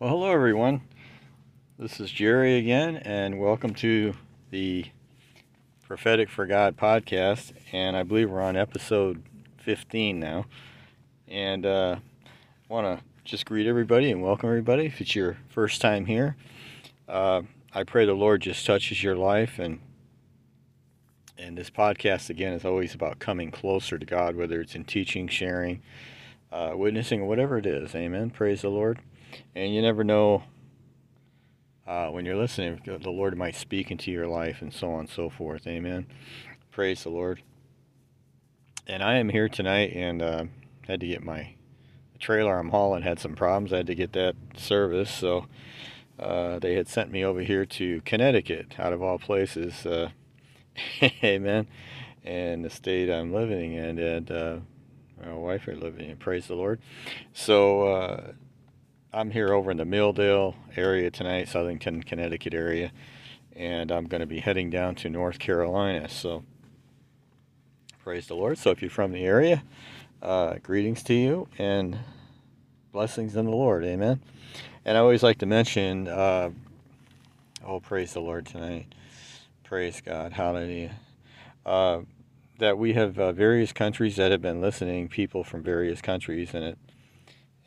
Well, hello everyone. This is Jerry again, and welcome to the Prophetic for God podcast. And I believe we're on episode 15 now. And uh, I want to just greet everybody and welcome everybody. If it's your first time here, uh, I pray the Lord just touches your life. And and this podcast again is always about coming closer to God, whether it's in teaching, sharing, uh, witnessing, whatever it is. Amen. Praise the Lord. And you never know uh, when you're listening, the Lord might speak into your life and so on and so forth. Amen. Praise the Lord. And I am here tonight and uh, had to get my trailer I'm hauling had some problems. I had to get that service. So uh, they had sent me over here to Connecticut, out of all places. Uh, amen. And the state I'm living in, and uh, my wife are living in. Praise the Lord. So uh, I'm here over in the Milldale area tonight, Southington, Connecticut area, and I'm going to be heading down to North Carolina. So, praise the Lord. So, if you're from the area, uh, greetings to you and blessings in the Lord. Amen. And I always like to mention, uh, oh, praise the Lord tonight. Praise God. Hallelujah. Uh, that we have uh, various countries that have been listening, people from various countries, and it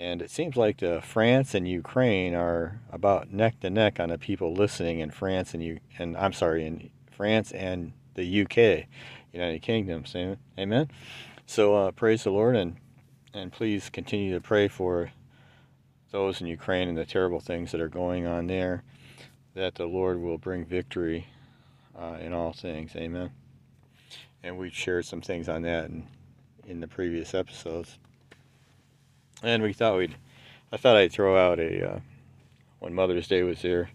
and it seems like France and Ukraine are about neck to neck on the people listening in France and you and I'm sorry in France and the UK, United Kingdom. Amen. So uh, praise the Lord and and please continue to pray for those in Ukraine and the terrible things that are going on there. That the Lord will bring victory uh, in all things. Amen. And we've shared some things on that in, in the previous episodes and we thought we'd I thought I'd throw out a uh, when Mother's Day was here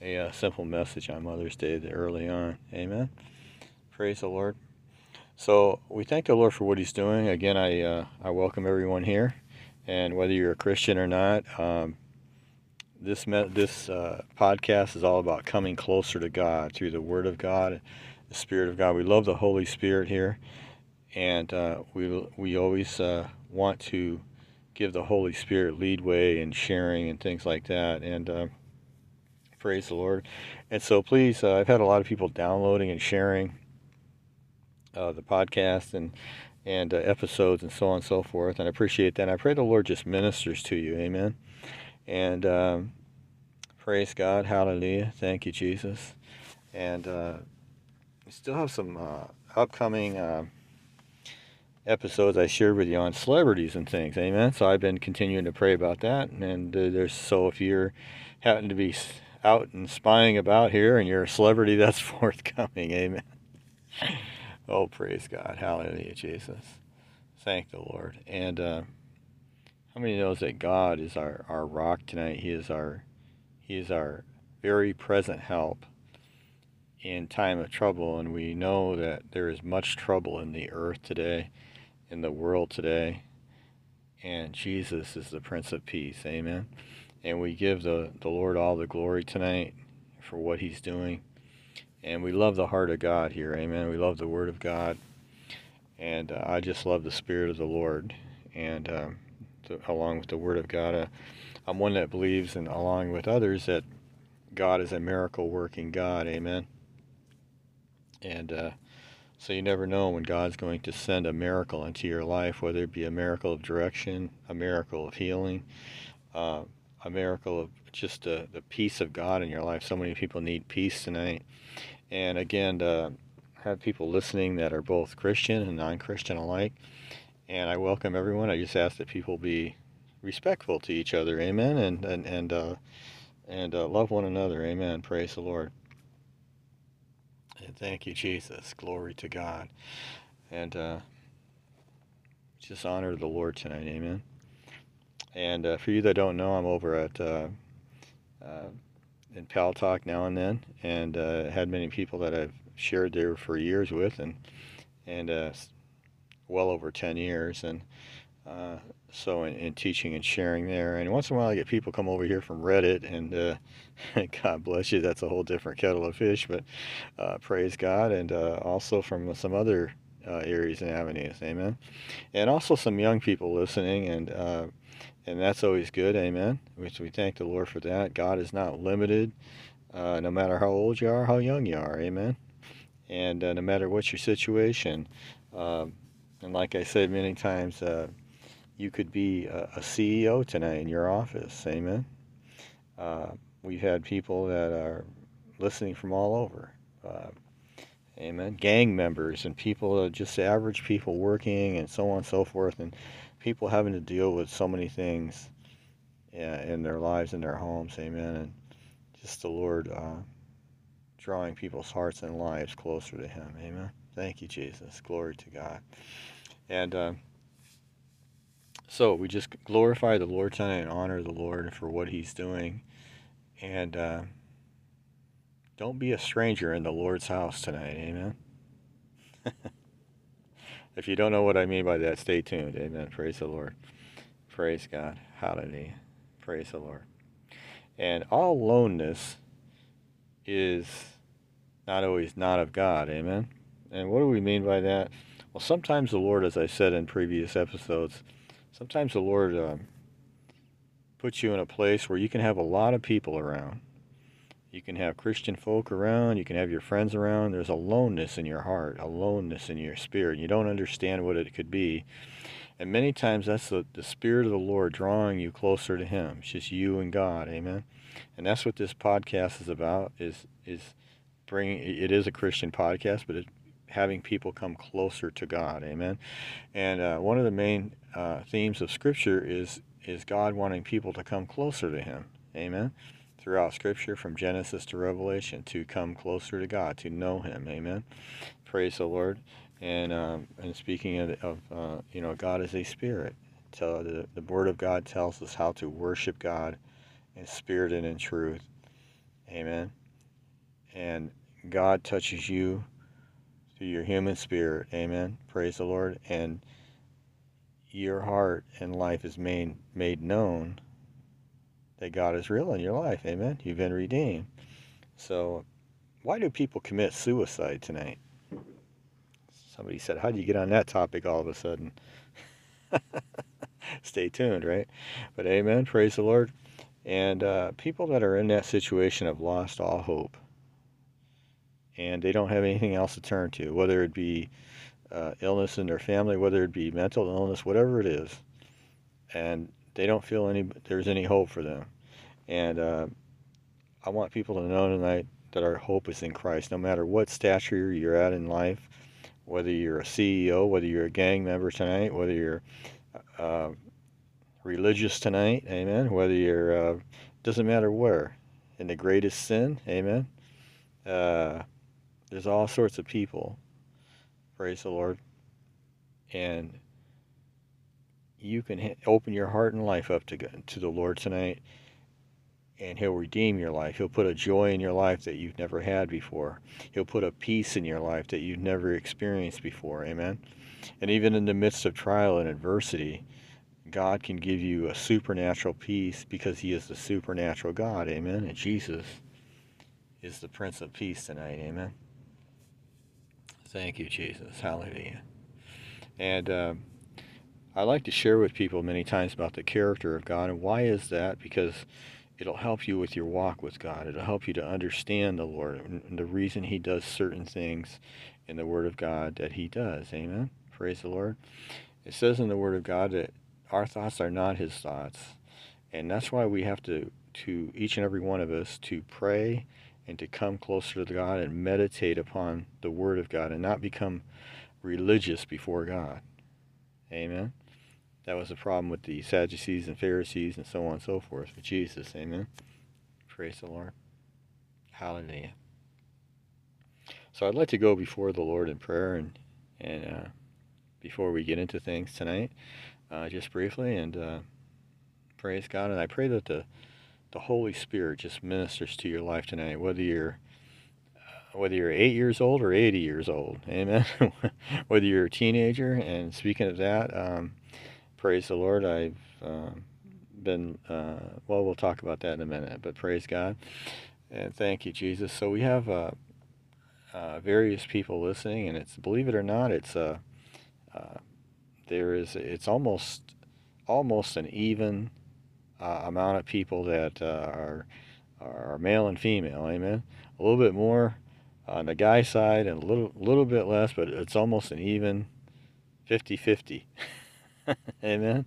a uh, simple message on Mother's Day early on. Amen. Praise the Lord. So we thank the Lord for what He's doing. Again, I uh, I welcome everyone here, and whether you're a Christian or not, um, this this uh, podcast is all about coming closer to God through the Word of God, the Spirit of God. We love the Holy Spirit here, and uh, we we always uh, want to give the Holy Spirit leadway and sharing and things like that. And uh, praise the Lord. And so please, uh, I've had a lot of people downloading and sharing uh, the podcast and and uh, episodes and so on and so forth. And I appreciate that. I pray the Lord just ministers to you. Amen. And um, praise God. Hallelujah. Thank you, Jesus. And uh, we still have some uh, upcoming episodes I shared with you on celebrities and things. Amen. So I've been continuing to pray about that. And uh, there's so if you're happen to be out and spying about here and you're a celebrity, that's forthcoming. Amen. oh, praise God. Hallelujah, Jesus. Thank the Lord. And uh, how many knows that God is our, our rock tonight? He is our He is our very present help in time of trouble, and we know that there is much trouble in the earth today in the world today. And Jesus is the Prince of Peace. Amen. And we give the, the Lord all the glory tonight for what he's doing. And we love the heart of God here. Amen. We love the Word of God. And uh, I just love the Spirit of the Lord. And um, along with the Word of God, uh, I'm one that believes, and along with others, that God is a miracle working God. Amen. And uh, so you never know when God's going to send a miracle into your life, whether it be a miracle of direction, a miracle of healing, uh, a miracle of just the, the peace of God in your life. So many people need peace tonight. And again, to have people listening that are both Christian and non-Christian alike. And I welcome everyone. I just ask that people be respectful to each other. Amen. And and and uh, and uh, love one another. Amen. Praise the Lord. Thank you, Jesus. Glory to God. And uh, just honor the Lord tonight. Amen. And uh, for you that don't know, I'm over at uh, uh in Paltalk now and then, and uh, had many people that I've shared there for years with, and and uh, well over 10 years. And so in, in, teaching and sharing there. And once in a while, I get people come over here from Reddit, and uh, God bless you, that's a whole different kettle of fish. But uh, praise God, and uh, also from some other uh, areas and avenues. Amen. And also some young people listening, and uh, and that's always good. Amen. Which we thank the Lord for that. God is not limited, uh, no matter how old you are, how young you are. Amen. And no matter what your situation, um, and like I said many times, uh, you could be a, a, CEO tonight in your office. Amen. Uh, we've had people that are listening from all over. Uh, amen. Gang members and people, uh, just average people working and so on and so forth, and people having to deal with so many things yeah, in their lives and their homes. Amen. And just the Lord uh, drawing people's hearts and lives closer to Him. Amen. Thank you, Jesus. Glory to God. And uh, so we just glorify the Lord tonight and honor the Lord for what He's doing. And uh, don't be a stranger in the Lord's house tonight. Amen. if you don't know what I mean by that, stay tuned. Amen. Praise the Lord. Praise God. Hallelujah. Praise the Lord. And all aloneness is not always not of God. Amen. And what do we mean by that? Well, sometimes the Lord, as I said in previous episodes, sometimes the Lord um, puts you in a place where you can have a lot of people around. You can have Christian folk around, you can have your friends around. There's aloneness in your heart, aloneness in your spirit. You don't understand what it could be. And many times that's the, the Spirit of the Lord drawing you closer to Him. It's just you and God. Amen. And that's what this podcast is about, is is bringing it is a Christian podcast, but it, having people come closer to God. Amen. And uh, one of the main uh, themes of Scripture is is God wanting people to come closer to Him. Amen. Throughout Scripture, from Genesis to Revelation, to come closer to God, to know Him. Amen. Praise the Lord. And um, and speaking of, of uh, you know, God is a spirit. So the, the Word of God tells us how to worship God in spirit and in truth. Amen. And God touches you through your human spirit. Amen. Praise the Lord. And your heart and life is made, made known that God is real in your life. Amen. You've been redeemed. So, why do people commit suicide tonight? Somebody said, How do you get on that topic all of a sudden? Stay tuned, right? But amen. Praise the Lord. And uh, people that are in that situation have lost all hope and they don't have anything else to turn to, whether it be uh, illness in their family, whether it be mental illness, whatever it is, and they don't feel any there's any hope for them. And uh, I want people to know tonight that our hope is in Christ, no matter what stature you're at in life, whether you're a CEO, whether you're a gang member tonight, whether you're uh, religious tonight, amen. Whether you're uh, doesn't matter where, in the greatest sin, amen. Uh, there's all sorts of people. Praise the Lord. And you can open your heart and life up to, to the Lord tonight, and He'll redeem your life. He'll put a joy in your life that you've never had before. He'll put a peace in your life that you've never experienced before. Amen. And even in the midst of trial and adversity, God can give you a supernatural peace because He is the supernatural God. Amen. And Jesus is the Prince of Peace tonight. Amen. Thank you, Jesus. Hallelujah. And uh, I like to share with people many times about the character of God. And why is that? Because it'll help you with your walk with God. It'll help you to understand the Lord and the reason He does certain things in the Word of God that He does. Amen. Praise the Lord. It says in the Word of God that our thoughts are not His thoughts. And that's why we have to, to each and every one of us, to pray and to come closer to God and meditate upon the Word of God and not become religious before God. Amen. That was the problem with the Sadducees and Pharisees and so on and so forth with Jesus. Amen. Praise the Lord. Hallelujah. So I'd like to go before the Lord in prayer and and uh, before we get into things tonight, uh, just briefly and uh, praise God. And I pray that the the Holy Spirit just ministers to your life tonight, whether you're uh, whether you're eight years old or 80 years old, amen. whether you're a teenager, and speaking of that, um, praise the Lord, I've uh, been uh, well. We'll talk about that in a minute, but praise God and thank you, Jesus. So we have uh, uh, various people listening, and it's believe it or not, it's there is it's almost almost an even uh, amount of people that uh, are are male and female. Amen. A little bit more on the guy side and a little little bit less, but it's almost an even 50-50. Amen.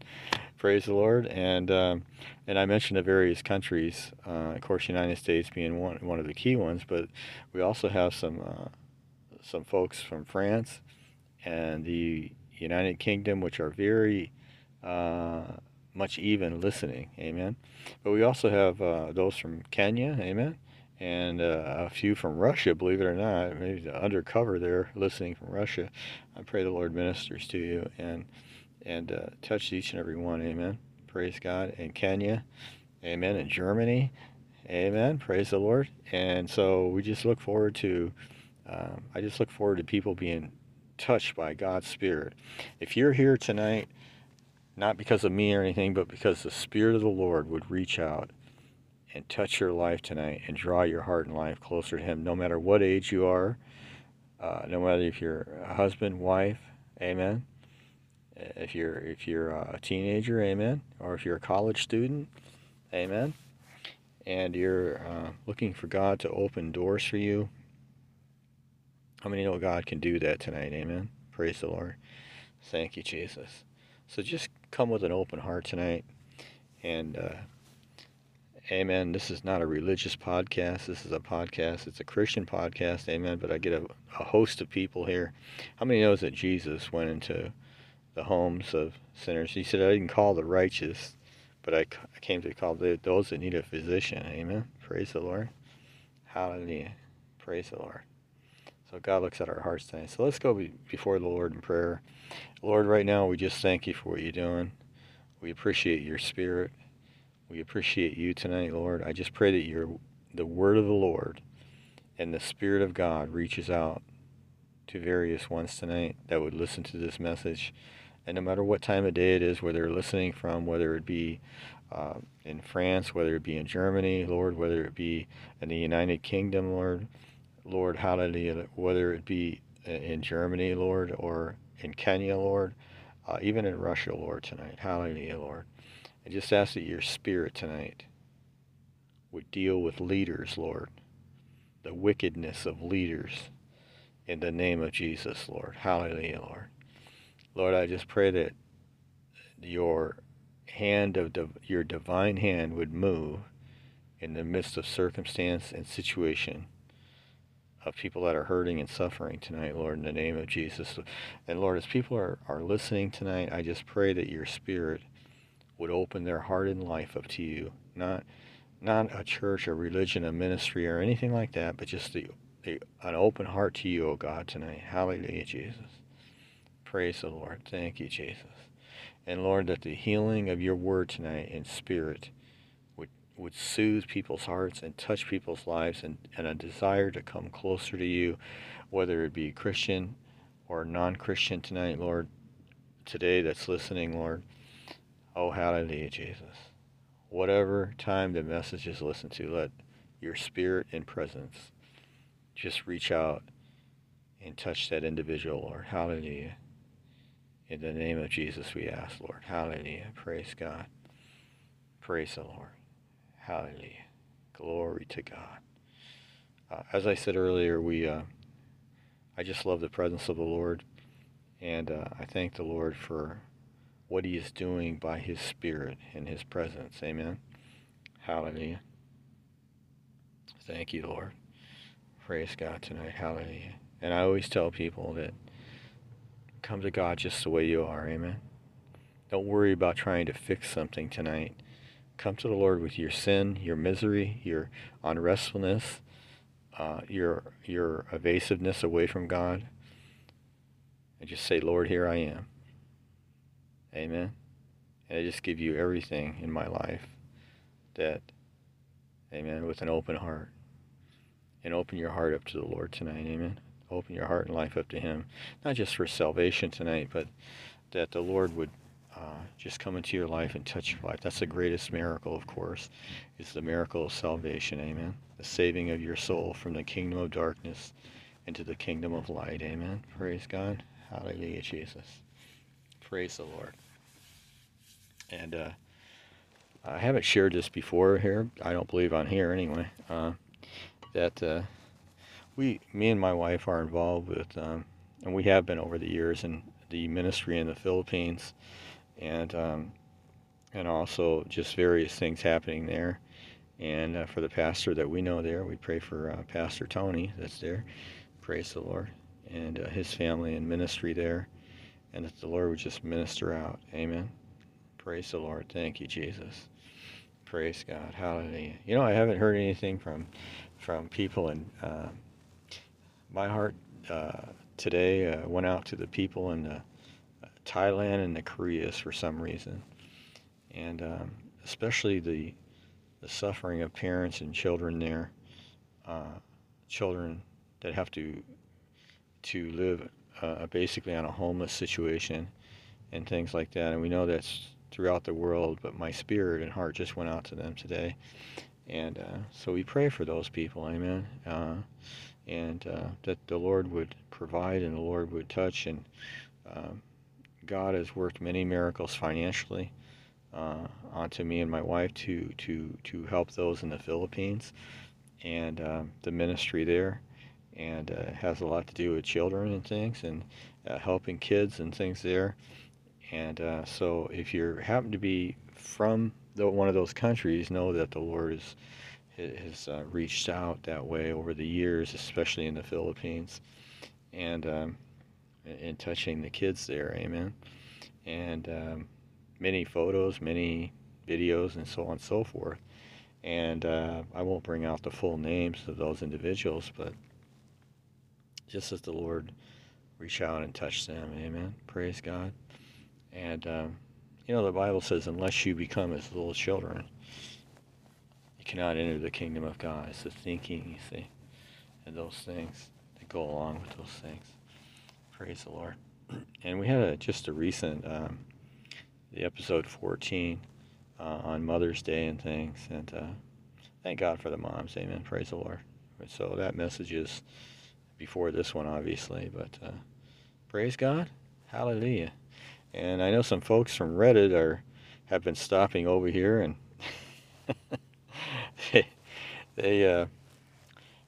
Praise the Lord. And um, and I mentioned the various countries, uh, of course, United States being one one of the key ones, but we also have some uh, some folks from France and the United Kingdom, which are very uh, much even listening. Amen. But we also have uh, those from Kenya. Amen. And uh, a few from Russia, believe it or not, maybe undercover there, listening from Russia. I pray the Lord ministers to you and and uh, touch each and every one. Amen. Praise God. In Kenya, Amen. In Germany, Amen. Praise the Lord. And so we just look forward to. Um, I just look forward to people being touched by God's Spirit. If you're here tonight, not because of me or anything, but because the Spirit of the Lord would reach out and touch your life tonight and draw your heart and life closer to Him, no matter what age you are, uh, no matter if you're a husband, wife, amen. If you're if you're a teenager, amen, or if you're a college student, amen, and you're uh, looking for God to open doors for you, how many know God can do that tonight? Amen. Praise the Lord. Thank you, Jesus. So just come with an open heart tonight. And uh, amen. This is not a religious podcast. This is a podcast. It's a Christian podcast. Amen. But I get a, a host of people here. How many knows that Jesus went into the homes of sinners? He said, I didn't call the righteous, but I, I came to call the, those that need a physician. Amen. Praise the Lord. Hallelujah. Praise the Lord. So God looks at our hearts tonight. So let's go be before the Lord in prayer. Lord, right now we just thank you for what you're doing. We appreciate your spirit. We appreciate you tonight, Lord. I just pray that your the word of the Lord and the Spirit of God reaches out to various ones tonight that would listen to this message. And no matter what time of day it is, where they're listening from, whether it be uh, in France, whether it be in Germany, Lord, whether it be in the United Kingdom, Lord, Lord, hallelujah, whether it be in Germany, Lord, or in Kenya, Lord, uh, even in Russia, Lord, tonight. Hallelujah, Lord. I just ask that your spirit tonight would deal with leaders, Lord, the wickedness of leaders in the name of Jesus, Lord. Hallelujah, Lord. Lord, I just pray that your hand of div- your divine hand would move in the midst of circumstance and situation of people that are hurting and suffering tonight, Lord, in the name of Jesus. And Lord, as people are, are listening tonight, I just pray that your spirit would open their heart and life up to you. Not not a church, a religion, a ministry, or anything like that, but just the, the an open heart to you, O God, tonight. Hallelujah, Jesus. Praise the Lord. Thank you, Jesus. And Lord, that the healing of your word tonight in spirit would soothe people's hearts and touch people's lives and, and a desire to come closer to you, whether it be Christian or non Christian tonight, Lord, today that's listening, Lord. Oh, hallelujah, Jesus. Whatever time the message is listened to, let your spirit and presence just reach out and touch that individual, Lord. Hallelujah. In the name of Jesus, we ask, Lord. Hallelujah. Praise God. Praise the Lord. Hallelujah. Glory to God. Uh, as I said earlier, we uh, I just love the presence of the Lord, and uh, I thank the Lord for what He is doing by His Spirit and His presence. Amen. Hallelujah. Thank you, Lord. Praise God tonight. Hallelujah. And I always tell people that come to God just the way you are. Amen. Don't worry about trying to fix something tonight come to the Lord with your sin, your misery, your unrestfulness, uh, your your evasiveness away from God, and just say, Lord, here I am. Amen. And I just give you everything in my life that, amen, with an open heart. And open your heart up to the Lord tonight. Amen. Open your heart and life up to Him. Not just for salvation tonight, but that the Lord would uh, just come into your life and touch your life. That's the greatest miracle, of course, is the miracle of salvation. Amen. The saving of your soul from the kingdom of darkness into the kingdom of light. Amen. Praise God. Hallelujah, Jesus. Praise the Lord. And uh, I haven't shared this before here. I don't believe on here anyway. Uh, that uh, we, me and my wife, are involved with, um, and we have been over the years in the ministry in the Philippines, and um, and also just various things happening there. And uh, for the pastor that we know there, we pray for uh, Pastor Tony that's there. Praise the Lord and uh, his family and ministry there, and that the Lord would just minister out. Amen. Praise the Lord. Thank you, Jesus. Praise God. Hallelujah. You know, I haven't heard anything from from people, and uh, my heart uh, today uh, went out to the people in uh, Thailand and the Koreas for some reason, and um, especially the the suffering of parents and children there, uh, children that have to to live uh, basically on a homeless situation and things like that. And we know that's throughout the world, but my spirit and heart just went out to them today. And uh, so we pray for those people, amen. Uh, and uh, that the Lord would provide and the Lord would touch. And um, God has worked many miracles financially uh, onto me and my wife to, to, to help those in the Philippines and um, the ministry there. And uh, has a lot to do with children and things and uh, helping kids and things there. And uh, so, if you happen to be from the, one of those countries, know that the Lord is, has uh, reached out that way over the years, especially in the Philippines, and um, in touching the kids there. Amen. And um, many photos, many videos, and so on and so forth. And uh, I won't bring out the full names of those individuals, but just as the Lord reach out and touch them. Amen. Praise God. And, um, you know, the Bible says, unless you become as little children, you cannot enter the kingdom of God. It's the thinking, you see, and those things that go along with those things. Praise the Lord. And we had a, just a recent, um, the episode 14 uh, on Mother's Day and things. And uh, thank God for the moms. Amen. Praise the Lord. So that message is before this one, obviously. But uh, praise God. Hallelujah. And I know some folks from Reddit are have been stopping over here, and they, they uh,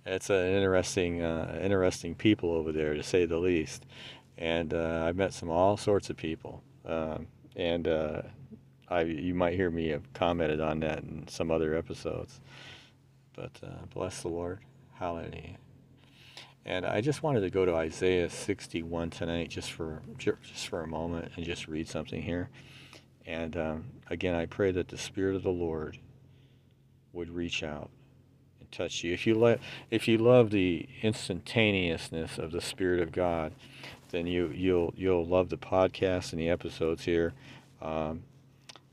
it's an interesting uh, interesting people over there to say the least. And uh, I've met some all sorts of people, um, and uh, I you might hear me have commented on that in some other episodes. But uh, bless the Lord, Hallelujah. And I just wanted to go to Isaiah 61 tonight, just for just for a moment, and just read something here. And um, again, I pray that the Spirit of the Lord would reach out touch you. If you let, if you love the instantaneousness of the Spirit of God, then you you'll you'll love the podcast and the episodes here. Um,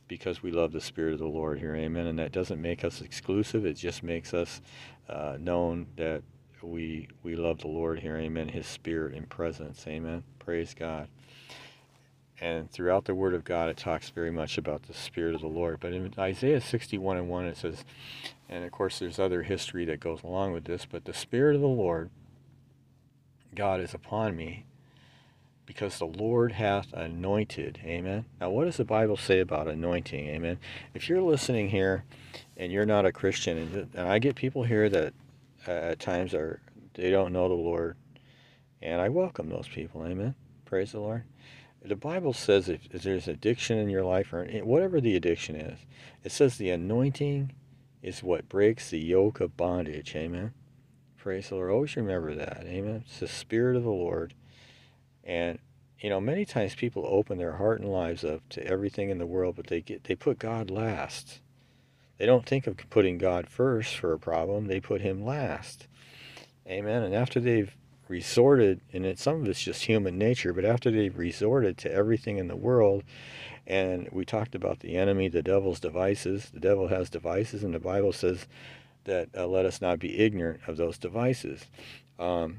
because we love the Spirit of the Lord here, Amen. And that doesn't make us exclusive; it just makes us uh, known that we we love the Lord here, amen. His spirit and presence, amen. Praise God. And throughout the Word of God, it talks very much about the Spirit of the Lord. But in Isaiah 61 and 1, it says, and of course, there's other history that goes along with this, but the Spirit of the Lord, God, is upon me because the Lord hath anointed. Amen. Now, what does the Bible say about anointing? Amen. If you're listening here and you're not a Christian, and I get people here that uh, at times are they don't know the Lord, and I welcome those people. Amen. Praise the Lord. The Bible says if, if there's addiction in your life or whatever the addiction is, it says the anointing is what breaks the yoke of bondage. Amen. Praise the Lord. Always remember that. Amen. It's the Spirit of the Lord. And you know, many times people open their heart and lives up to everything in the world, but they get they put God last. They don't think of putting God first for a problem, they put Him last. Amen. And after they've resorted, and it, some of it's just human nature, but after they've resorted to everything in the world, and we talked about the enemy, the devil's devices. The devil has devices, and the Bible says that uh, let us not be ignorant of those devices. Um,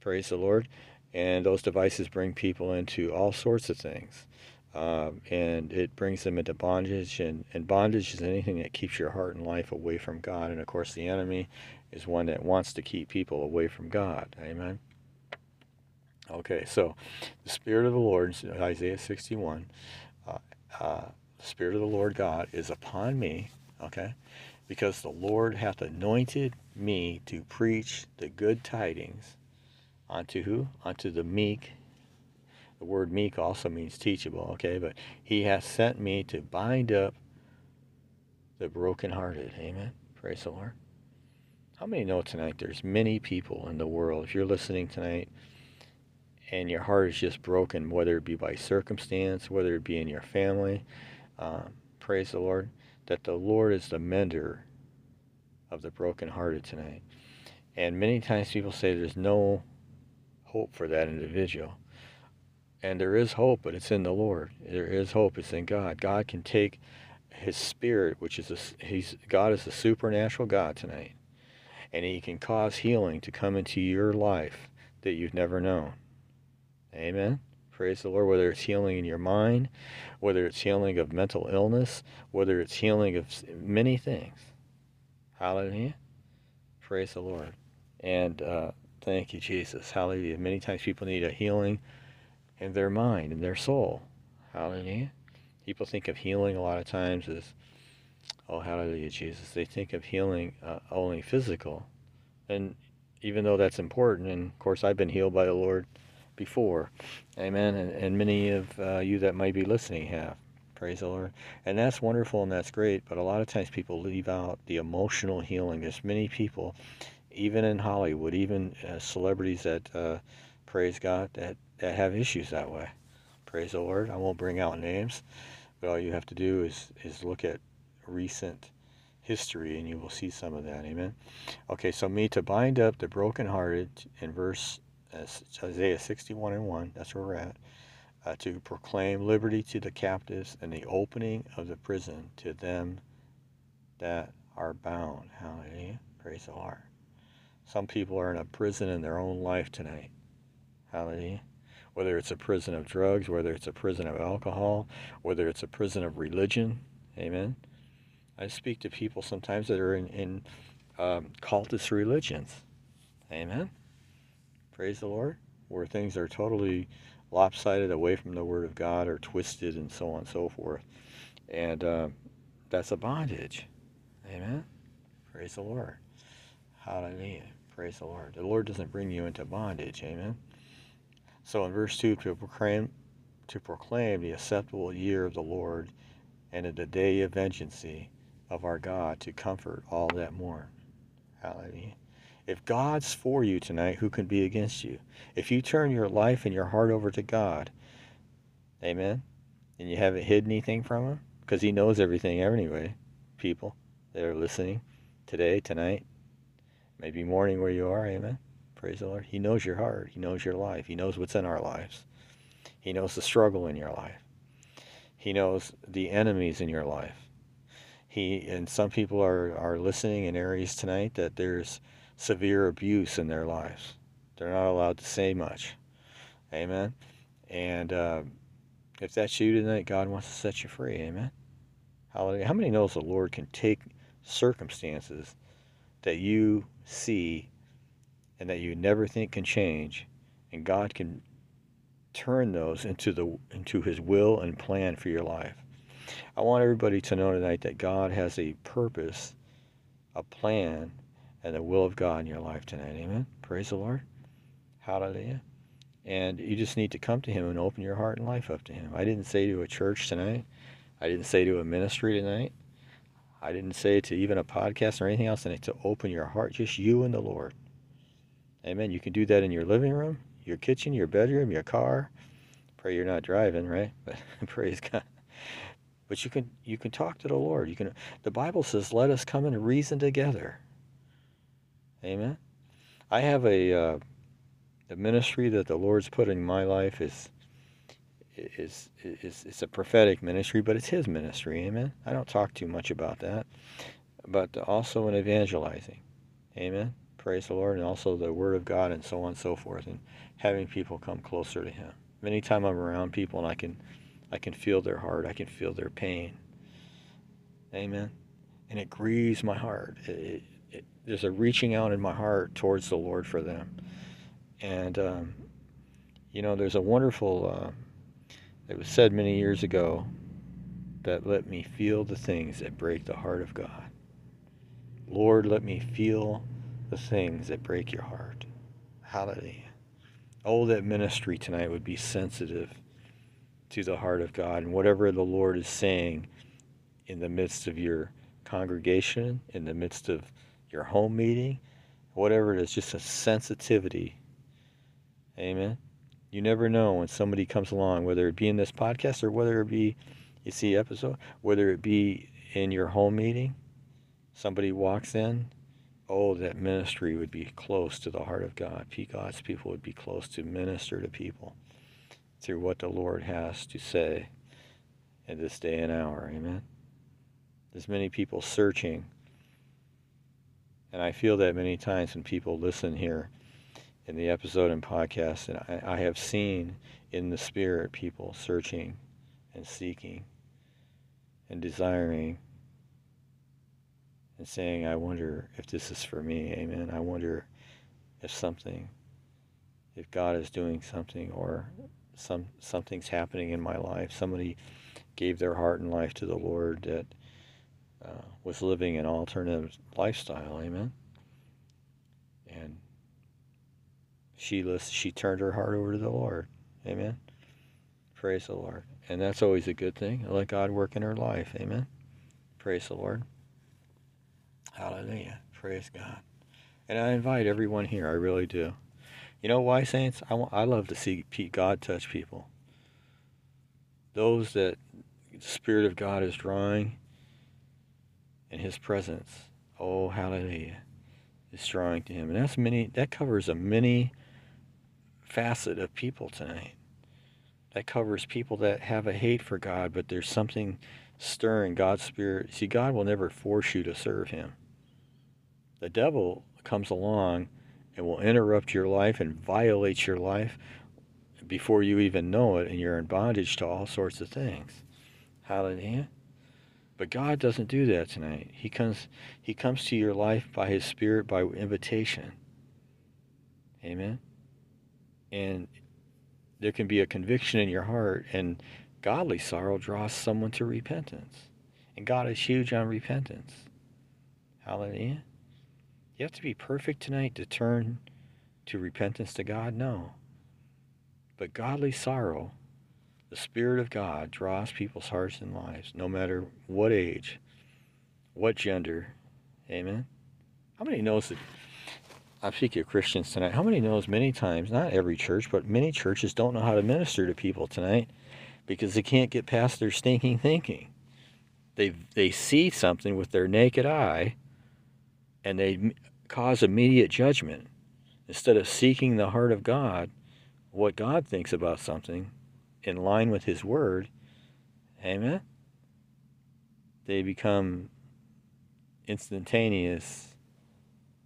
praise the Lord. And those devices bring people into all sorts of things. Um, and it brings them into bondage. And, and bondage is anything that keeps your heart and life away from God. And of course, the enemy is one that wants to keep people away from God. Amen. Okay, so the Spirit of the Lord, Isaiah 61, uh, uh, the Spirit of the Lord God is upon me, okay, because the Lord hath anointed me to preach the good tidings unto who? Unto the meek. The word meek also means teachable, okay, but he hath sent me to bind up the brokenhearted. Amen. Praise the Lord. How many know tonight there's many people in the world, if you're listening tonight, and your heart is just broken, whether it be by circumstance, whether it be in your family, uh, praise the Lord, that the Lord is the mender of the brokenhearted tonight. And many times people say there's no hope for that individual. And there is hope, but it's in the Lord. There is hope. It's in God. God can take His Spirit, which is a, He's God is a supernatural God tonight, and He can cause healing to come into your life that you've never known. Amen. Praise the Lord. Whether it's healing in your mind, whether it's healing of mental illness, whether it's healing of many things. Hallelujah. Praise the Lord. And uh, thank you, Jesus. Hallelujah. Many times people need a healing in their mind, in their soul. Hallelujah. People think of healing a lot of times as, oh, hallelujah, Jesus. They think of healing uh, only physical. And even though that's important, and of course, I've been healed by the Lord before. Amen. And, and many of uh, you that might be listening have. Praise the Lord. And that's wonderful and that's great. But a lot of times people leave out the emotional healing. There's many people, even in Hollywood, even uh, celebrities that, uh, praise God, that, that have issues that way. Praise the Lord. I won't bring out names. But all you have to do is, is look at recent history and you will see some of that. Amen. Okay, so me to bind up the brokenhearted in verse Isaiah 61 and 1, that's where we're at, uh, to proclaim liberty to the captives and the opening of the prison to them that are bound. Hallelujah. Praise the Lord. Some people are in a prison in their own life tonight. Hallelujah. Whether it's a prison of drugs, whether it's a prison of alcohol, whether it's a prison of religion. Amen. I speak to people sometimes that are in, in um, cultist religions. Amen. Praise the Lord. Where things are totally lopsided away from the Word of God or twisted and so on and so forth. And uh, that's a bondage. Amen. Praise the Lord. Hallelujah. Praise the Lord. The Lord doesn't bring you into bondage. Amen. So in verse 2, to proclaim, to proclaim the acceptable year of the Lord and in the day of vengeance of our God to comfort all that mourn. Hallelujah. If God's for you tonight, who can be against you? If you turn your life and your heart over to God, amen, and you haven't hid anything from Him, because He knows everything anyway, people that are listening today, tonight, maybe morning where you are, amen. Praise the Lord. He knows your heart. He knows your life. He knows what's in our lives. He knows the struggle in your life. He knows the enemies in your life. He and some people are, are listening in areas tonight that there's severe abuse in their lives. They're not allowed to say much. Amen. And uh, if that's you tonight, God wants to set you free. Amen. Hallelujah. How many knows the Lord can take circumstances that you see and that you never think can change, and God can turn those into the into His will and plan for your life. I want everybody to know tonight that God has a purpose, a plan, and the will of God in your life tonight. Amen. Praise the Lord. Hallelujah. And you just need to come to Him and open your heart and life up to Him. I didn't say to a church tonight. I didn't say to a ministry tonight. I didn't say to even a podcast or anything else tonight to open your heart, just you and the Lord. Amen. You can do that in your living room, your kitchen, your bedroom, your car. Pray you're not driving, right? But praise God. But you can you can talk to the Lord. You can. The Bible says, "Let us come and reason together." Amen. I have a uh, the ministry that the Lord's put in my life is is is it's a prophetic ministry, but it's His ministry. Amen. I don't talk too much about that, but also in evangelizing. Amen. Praise the Lord, and also the Word of God, and so on and so forth, and having people come closer to Him. Anytime I'm around people, and I can I can feel their heart, I can feel their pain. Amen. And it grieves my heart. It, it, there's a reaching out in my heart towards the Lord for them. And, um, you know, there's a wonderful, uh, it was said many years ago that let me feel the things that break the heart of God. Lord, let me feel the things that break your heart. Hallelujah. Oh, that ministry tonight would be sensitive to the heart of God and whatever the Lord is saying in the midst of your congregation, in the midst of your home meeting, whatever it is, just a sensitivity. Amen. You never know when somebody comes along, whether it be in this podcast or whether it be, you see episode, whether it be in your home meeting, somebody walks in, oh, that ministry would be close to the heart of God. God's people would be close to minister to people through what the Lord has to say in this day and hour. Amen. There's many people searching. And I feel that many times when people listen here in the episode and podcast, and I, I have seen in the spirit people searching and seeking and desiring and saying, I wonder if this is for me. Amen. I wonder if something, if God is doing something or some something's happening in my life. Somebody gave their heart and life to the Lord that uh, was living an alternative lifestyle. Amen. And she she turned her heart over to the Lord. Amen. Praise the Lord. And that's always a good thing. Let God work in her life. Amen. Praise the Lord. Hallelujah. Praise God. And I invite everyone here. I really do. You know why, saints? I, want, I love to see God touch people. Those that the Spirit of God is drawing in His presence. Oh, hallelujah. Is drawing to Him. And that's many, that covers a many facet of people tonight. That covers people that have a hate for God, but there's something stirring God's Spirit. See, God will never force you to serve Him. The devil comes along and will interrupt your life and violate your life before you even know it, and you're in bondage to all sorts of things. Hallelujah. But God doesn't do that tonight. He comes he comes to your life by his spirit by invitation. Amen. And there can be a conviction in your heart and godly sorrow draws someone to repentance. And God is huge on repentance. Hallelujah. You have to be perfect tonight to turn to repentance to God? No. But godly sorrow, the Spirit of God draws people's hearts and lives, no matter what age, what gender. Amen. How many knows that? I'm speaking of Christians tonight. How many knows many times, not every church, but many churches don't know how to minister to people tonight because they can't get past their stinking thinking. They they see something with their naked eye and they cause immediate judgment instead of seeking the heart of God, what God thinks about something in line with His Word. Amen. They become instantaneous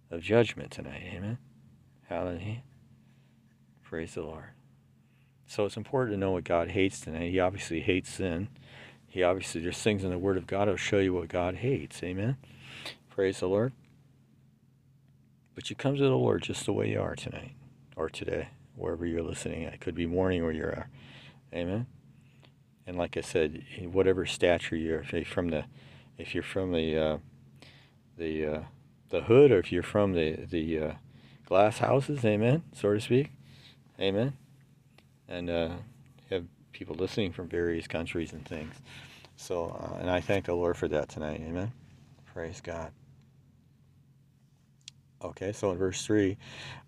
of judgment tonight. Amen. Hallelujah. Praise the Lord. So it's important to know what God hates tonight. He obviously hates sin. He obviously, there's things in the Word of God that will show you what God hates. Amen. Praise the Lord. But you come to the Lord just the way you are tonight or today, wherever you're listening. It could be morning where you are. Amen. And like I said, whatever stature you're, if you're from the, if you're from the, uh, the, uh, the hood, or if you're from the the uh, glass houses, amen, so to speak, amen. And uh, have people listening from various countries and things. So, uh, and I thank the Lord for that tonight, amen. Praise God. Okay, so in verse 3,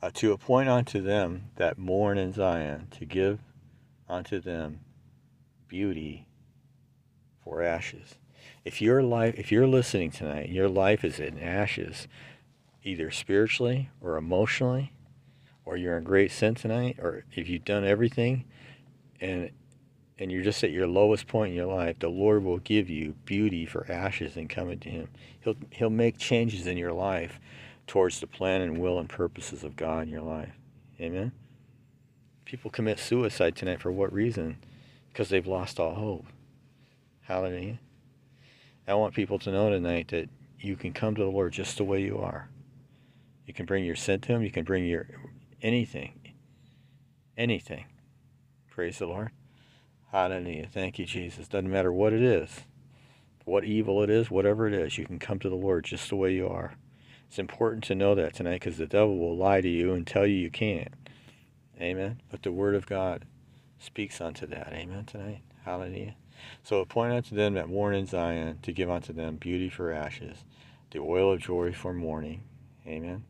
uh, to appoint unto them that mourn in Zion, to give unto them beauty for ashes. If your life, if you're listening tonight, your life is in ashes, either spiritually or emotionally, or you're in great sin tonight, or if you've done everything and and you're just at your lowest point in your life, the Lord will give you beauty for ashes and coming to Him. He'll He'll make changes in your life towards the plan and will and purposes of God in your life. Amen? People commit suicide tonight for what reason? Because they've lost all hope. Hallelujah. I want people to know tonight that you can come to the Lord just the way you are. You can bring your sin to Him. You can bring your anything. Anything. Praise the Lord. Hallelujah. Thank you, Jesus. Doesn't matter what it is, what evil it is, whatever it is, you can come to the Lord just the way you are. It's important to know that tonight because the devil will lie to you and tell you you can't. Amen. But the Word of God speaks unto that. Amen. Tonight. Hallelujah. So appoint unto them that mourn in Zion to give unto them beauty for ashes, the oil of joy for mourning. Amen.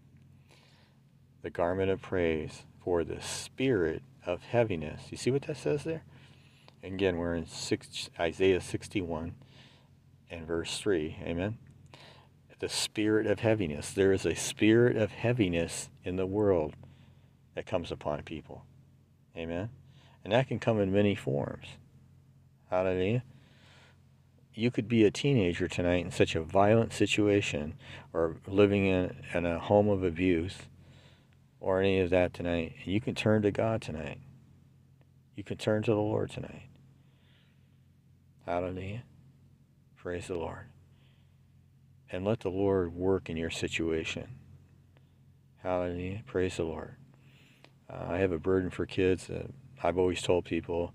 The garment of praise for the spirit of heaviness. You see what that says there? Again, we're in six, Isaiah 61 and verse 3. Amen. The spirit of heaviness. There is a spirit of heaviness in the world that comes upon people. Amen. And that can come in many forms. Hallelujah. You could be a teenager tonight in such a violent situation or living in, in a home of abuse or any of that tonight. You can turn to God tonight. You can turn to the Lord tonight. Hallelujah. Praise the Lord. And let the Lord work in your situation. Hallelujah. Praise the Lord. Uh, I have a burden for kids. Uh, I've always told people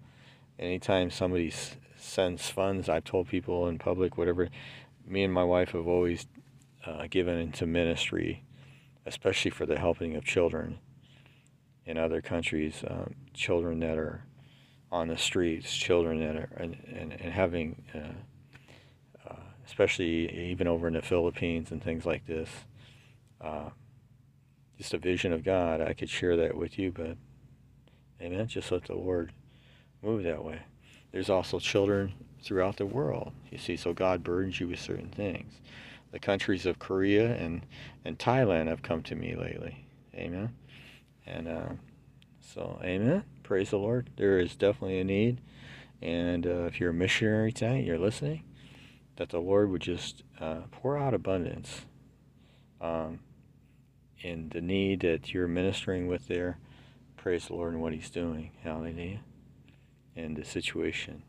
anytime somebody sends funds, I've told people in public, whatever, me and my wife have always uh, given into ministry, especially for the helping of children in other countries, um, children that are on the streets, children that are, and, and, and having, uh, especially even over in the Philippines and things like this, uh, just a vision of God. I could share that with you, but amen. Just let the Lord move that way. There's also children throughout the world. You see, so God burdens you with certain things. The countries of Korea and, and Thailand have come to me lately. Amen. And uh, so, amen. Praise the Lord. There is definitely a need. And uh, if you're a missionary tonight, you're listening, that the Lord would just uh, pour out abundance um, in the need that you're ministering with there. Praise the Lord and what He's doing. Hallelujah in the situation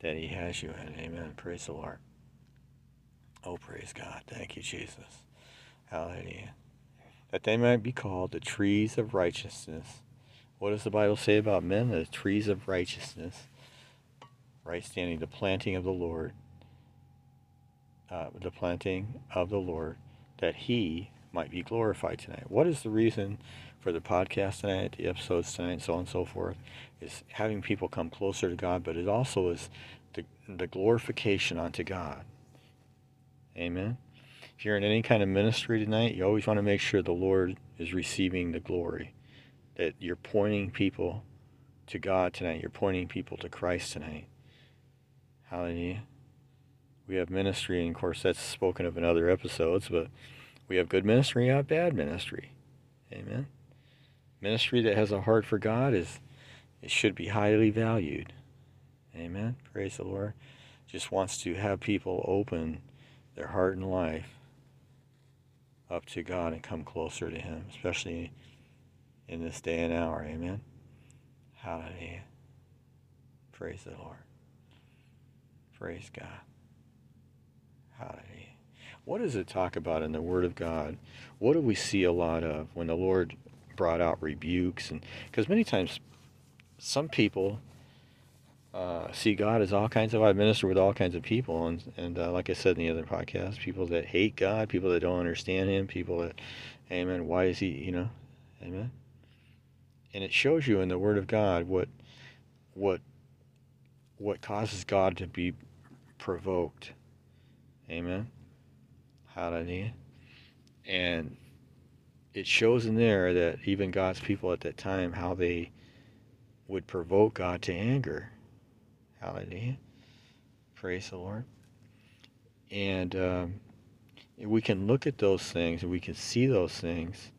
that He has you in. Amen. Praise the Lord. Oh, praise God. Thank you, Jesus. Hallelujah. That they might be called the trees of righteousness. What does the Bible say about men? The trees of righteousness. Right standing, the planting of the Lord. Uh, the planting of the Lord, that He might be glorified tonight. What is the reason for the podcast tonight, the episodes tonight, so on and so forth, is having people come closer to God, but it also is the, the glorification unto God. Amen. If you're in any kind of ministry tonight, you always want to make sure the Lord is receiving the glory. That you're pointing people to God tonight. You're pointing people to Christ tonight. Hallelujah. We have ministry, and of course, that's spoken of in other episodes, but we have good ministry, have bad ministry. Amen. Ministry that has a heart for God is it should be highly valued. Amen. Praise the Lord. Just wants to have people open their heart and life up to God and come closer to Him, especially in this day and hour. Amen. Hallelujah. Praise the Lord. Praise God. What does it talk about in the Word of God? What do we see a lot of when the Lord brought out rebukes and because many times some people uh, see God as all kinds of. I minister with all kinds of people, and and uh, like I said in the other podcast, people that hate God, people that don't understand Him, people that, Amen. Why is He? You know, Amen. And it shows you in the Word of God what, what, what causes God to be provoked. Amen. Hallelujah. And it shows in there that even God's people at that time, how they would provoke God to anger. Hallelujah. Praise the Lord. And um, we can look at those things and we can see those things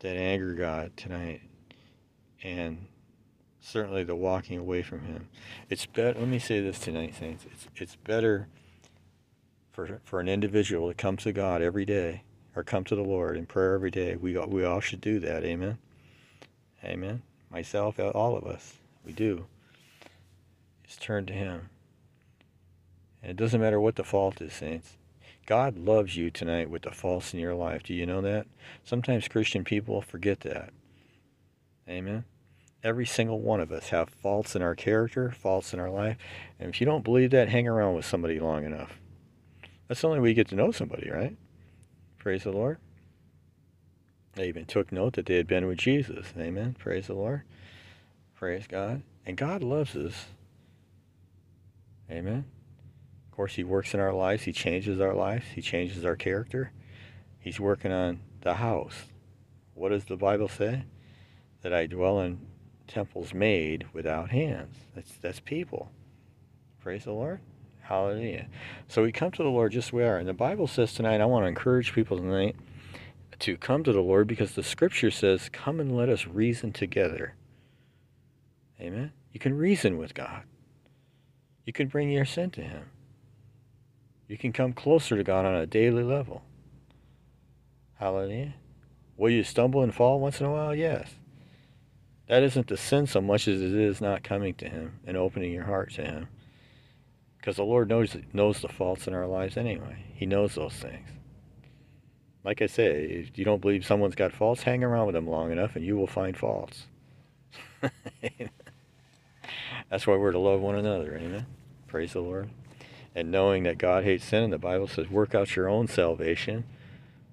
that anger God tonight. And certainly the walking away from Him. It's better, let me say this tonight, Saints. It's, it's better for, for an individual to come to God every day or come to the Lord in prayer every day. We, we all should do that. Amen. Amen. Myself, all of us, we do. Just turn to Him. And it doesn't matter what the fault is, saints. God loves you tonight with the faults in your life. Do you know that? Sometimes Christian people forget that. Amen. Every single one of us have faults in our character, faults in our life. And if you don't believe that, hang around with somebody long enough. That's the only way you get to know somebody, right? Praise the Lord. They even took note that they had been with Jesus. Amen. Praise the Lord. Praise God. And God loves us. Amen. Of course, He works in our lives. He changes our lives. He changes our character. He's working on the house. What does the Bible say? That I dwell in temples made without hands. That's that's people. Praise the Lord. Hallelujah. So we come to the Lord just we are. And the Bible says tonight, I want to encourage people tonight to come to the Lord because the scripture says, Come and let us reason together. Amen. You can reason with God. You can bring your sin to Him. You can come closer to God on a daily level. Hallelujah. Will you stumble and fall once in a while? Yes. That isn't the sin so much as it is not coming to Him and opening your heart to Him. Because the Lord knows knows the faults in our lives anyway. He knows those things. Like I say, if you don't believe someone's got faults, hang around with them long enough and you will find faults. That's why we're to love one another. Amen. Praise the Lord. And knowing that God hates sin, and the Bible says, work out your own salvation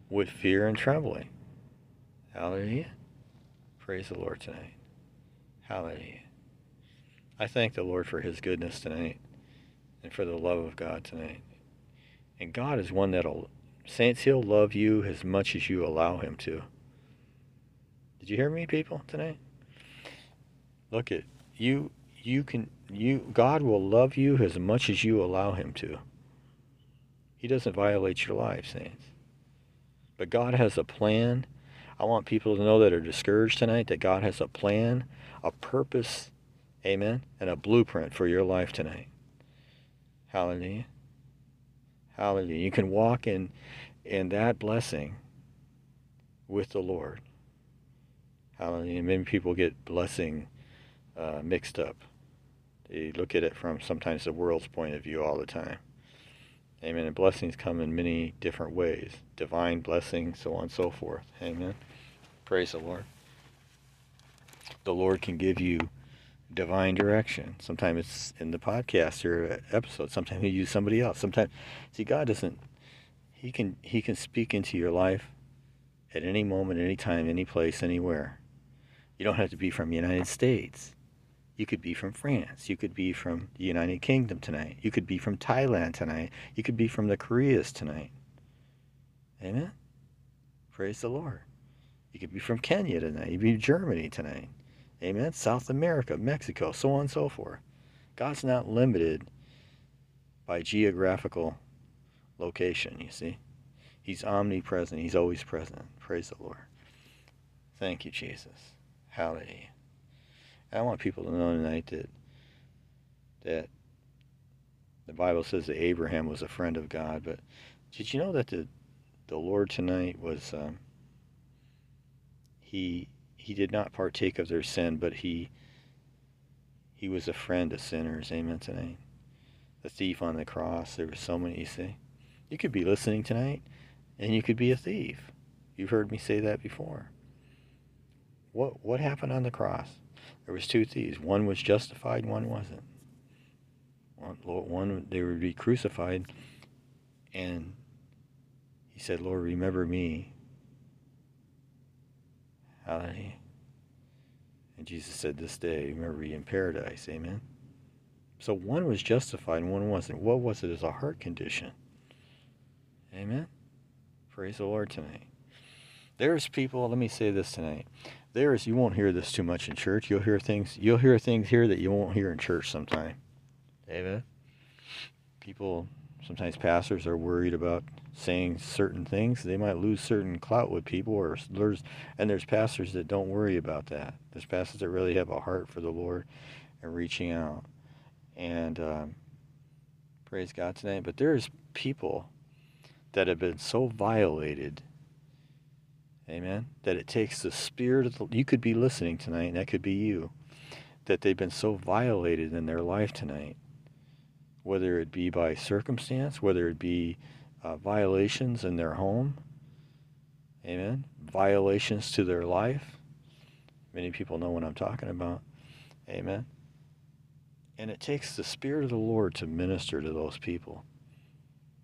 with fear and trembling. Hallelujah. Praise the Lord tonight. Hallelujah. I thank the Lord for his goodness tonight and for the love of God tonight. And God is one that'll, saints, he'll love you as much as you allow him to. Did you hear me, people, tonight? Look at you. You can you. God will love you as much as you allow Him to. He doesn't violate your life, saints. But God has a plan. I want people to know that are discouraged tonight that God has a plan, a purpose, amen, and a blueprint for your life tonight. Hallelujah. Hallelujah. You can walk in in that blessing with the Lord. Hallelujah. Many people get blessing uh, mixed up. They look at it from sometimes the world's point of view all the time. Amen. And blessings come in many different ways divine blessings, so on and so forth. Amen. Praise the Lord. The Lord can give you divine direction. Sometimes it's in the podcast or episode. Sometimes He use somebody else. Sometimes, see, God doesn't. He can He can speak into your life at any moment, any time, any place, anywhere. You don't have to be from the United States. You could be from France. You could be from the United Kingdom tonight. You could be from Thailand tonight. You could be from the Koreas tonight. Amen. Praise the Lord. You could be from Kenya tonight. You could be Germany tonight. Amen. South America, Mexico, so on and so forth. God's not limited by geographical location, you see. He's omnipresent. He's always present. Praise the Lord. Thank you, Jesus. Hallelujah. I want people to know tonight that that the Bible says that Abraham was a friend of God, but did you know that the the Lord tonight was um, he he did not partake of their sin, but he he was a friend of sinners. Amen tonight. The thief on the cross. There were so many. You see, you could be listening tonight, and you could be a thief. You've heard me say that before. What what happened on the cross? There was two thieves. One was justified, one wasn't. One, one they would be crucified, and he said, "Lord, remember me." Hallelujah. And Jesus said, "This day, remember you in paradise." Amen. So one was justified and one wasn't. What was it? As a heart condition. Amen. Praise the Lord tonight. There's people. Let me say this tonight there is you won't hear this too much in church. You'll hear things you'll hear things here that you won't hear in church sometime. Amen. People sometimes pastors are worried about saying certain things. They might lose certain clout with people or there's and there's pastors that don't worry about that. There's pastors that really have a heart for the Lord and reaching out. And um, praise God tonight. But there's people that have been so violated Amen. That it takes the spirit of the you could be listening tonight, and that could be you. That they've been so violated in their life tonight, whether it be by circumstance, whether it be uh, violations in their home. Amen. Violations to their life. Many people know what I'm talking about. Amen. And it takes the Spirit of the Lord to minister to those people.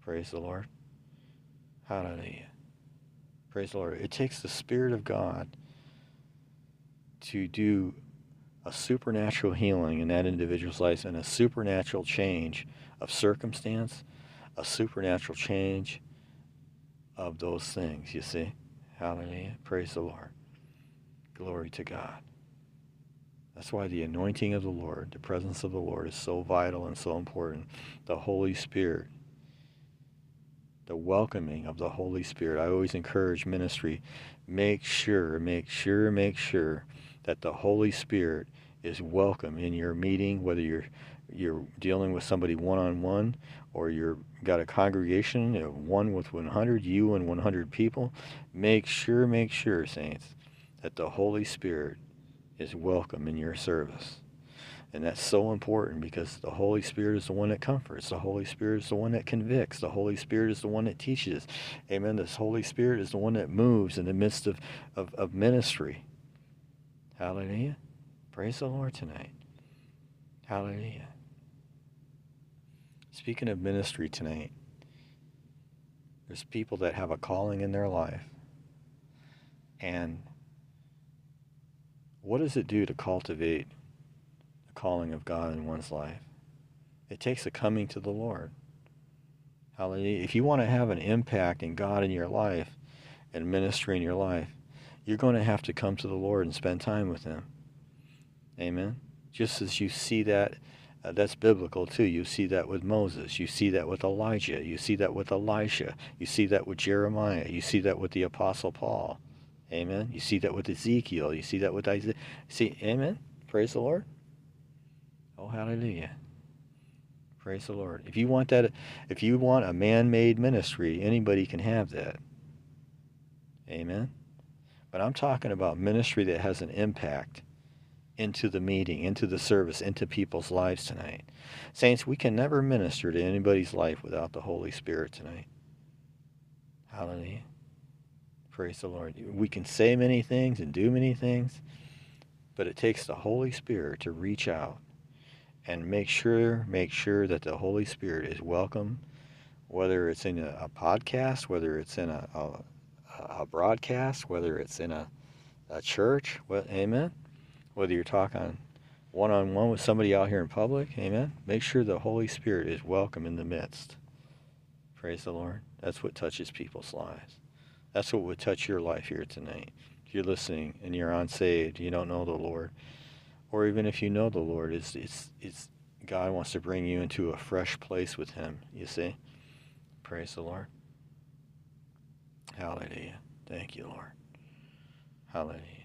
Praise the Lord. Hallelujah. Praise the Lord. It takes the Spirit of God to do a supernatural healing in that individual's life and a supernatural change of circumstance, a supernatural change of those things, you see. Hallelujah. Praise the Lord. Glory to God. That's why the anointing of the Lord, the presence of the Lord, is so vital and so important. The Holy Spirit, the welcoming of the Holy Spirit. I always encourage ministry make sure, make sure, make sure that the Holy Spirit is welcome in your meeting, whether you're you're dealing with somebody one on one or you're got a congregation of one with 100, you and 100 people. Make sure, make sure, saints, that the Holy Spirit is welcome in your service. And that's so important because the Holy Spirit is the one that comforts. The Holy Spirit is the one that convicts. The Holy Spirit is the one that teaches. Amen. This Holy Spirit is the one that moves in the midst of, of, of ministry. Hallelujah. Praise the Lord tonight. Hallelujah. Speaking of ministry tonight, there's people that have a calling in their life. And what does it do to cultivate the calling of God in one's life? It takes a coming to the Lord. Hallelujah. If you want to have an impact in God in your life and ministry in your life, you're going to have to come to the Lord and spend time with Him. Amen. Just as you see that, uh, that's biblical too. You see that with Moses. You see that with Elijah. You see that with Elisha. You see that with Jeremiah. You see that with the Apostle Paul. Amen. You see that with Ezekiel. You see that with Isaiah. See, amen. Praise the Lord. Oh, hallelujah. Praise the Lord. If you want that, if you want a man-made ministry, anybody can have that. Amen. But I'm talking about ministry that has an impact into the meeting, into the service, into people's lives tonight. Saints, we can never minister to anybody's life without the Holy Spirit tonight. Hallelujah. Praise the Lord. We can say many things and do many things, but it takes the Holy Spirit to reach out and make sure make sure that the Holy Spirit is welcome, whether it's in a, a podcast, whether it's in a, a, a, broadcast, whether it's in a, a church. Well, amen whether you're talking one on one with somebody out here in public, amen. Make sure the Holy Spirit is welcome in the midst. Praise the Lord. That's what touches people's lives. That's what would touch your life here tonight. If you're listening and you're unsaved, you don't know the Lord, or even if you know the Lord, it's, it's, it's God wants to bring you into a fresh place with Him, you see. Praise the Lord. Hallelujah. Thank you, Lord. Hallelujah.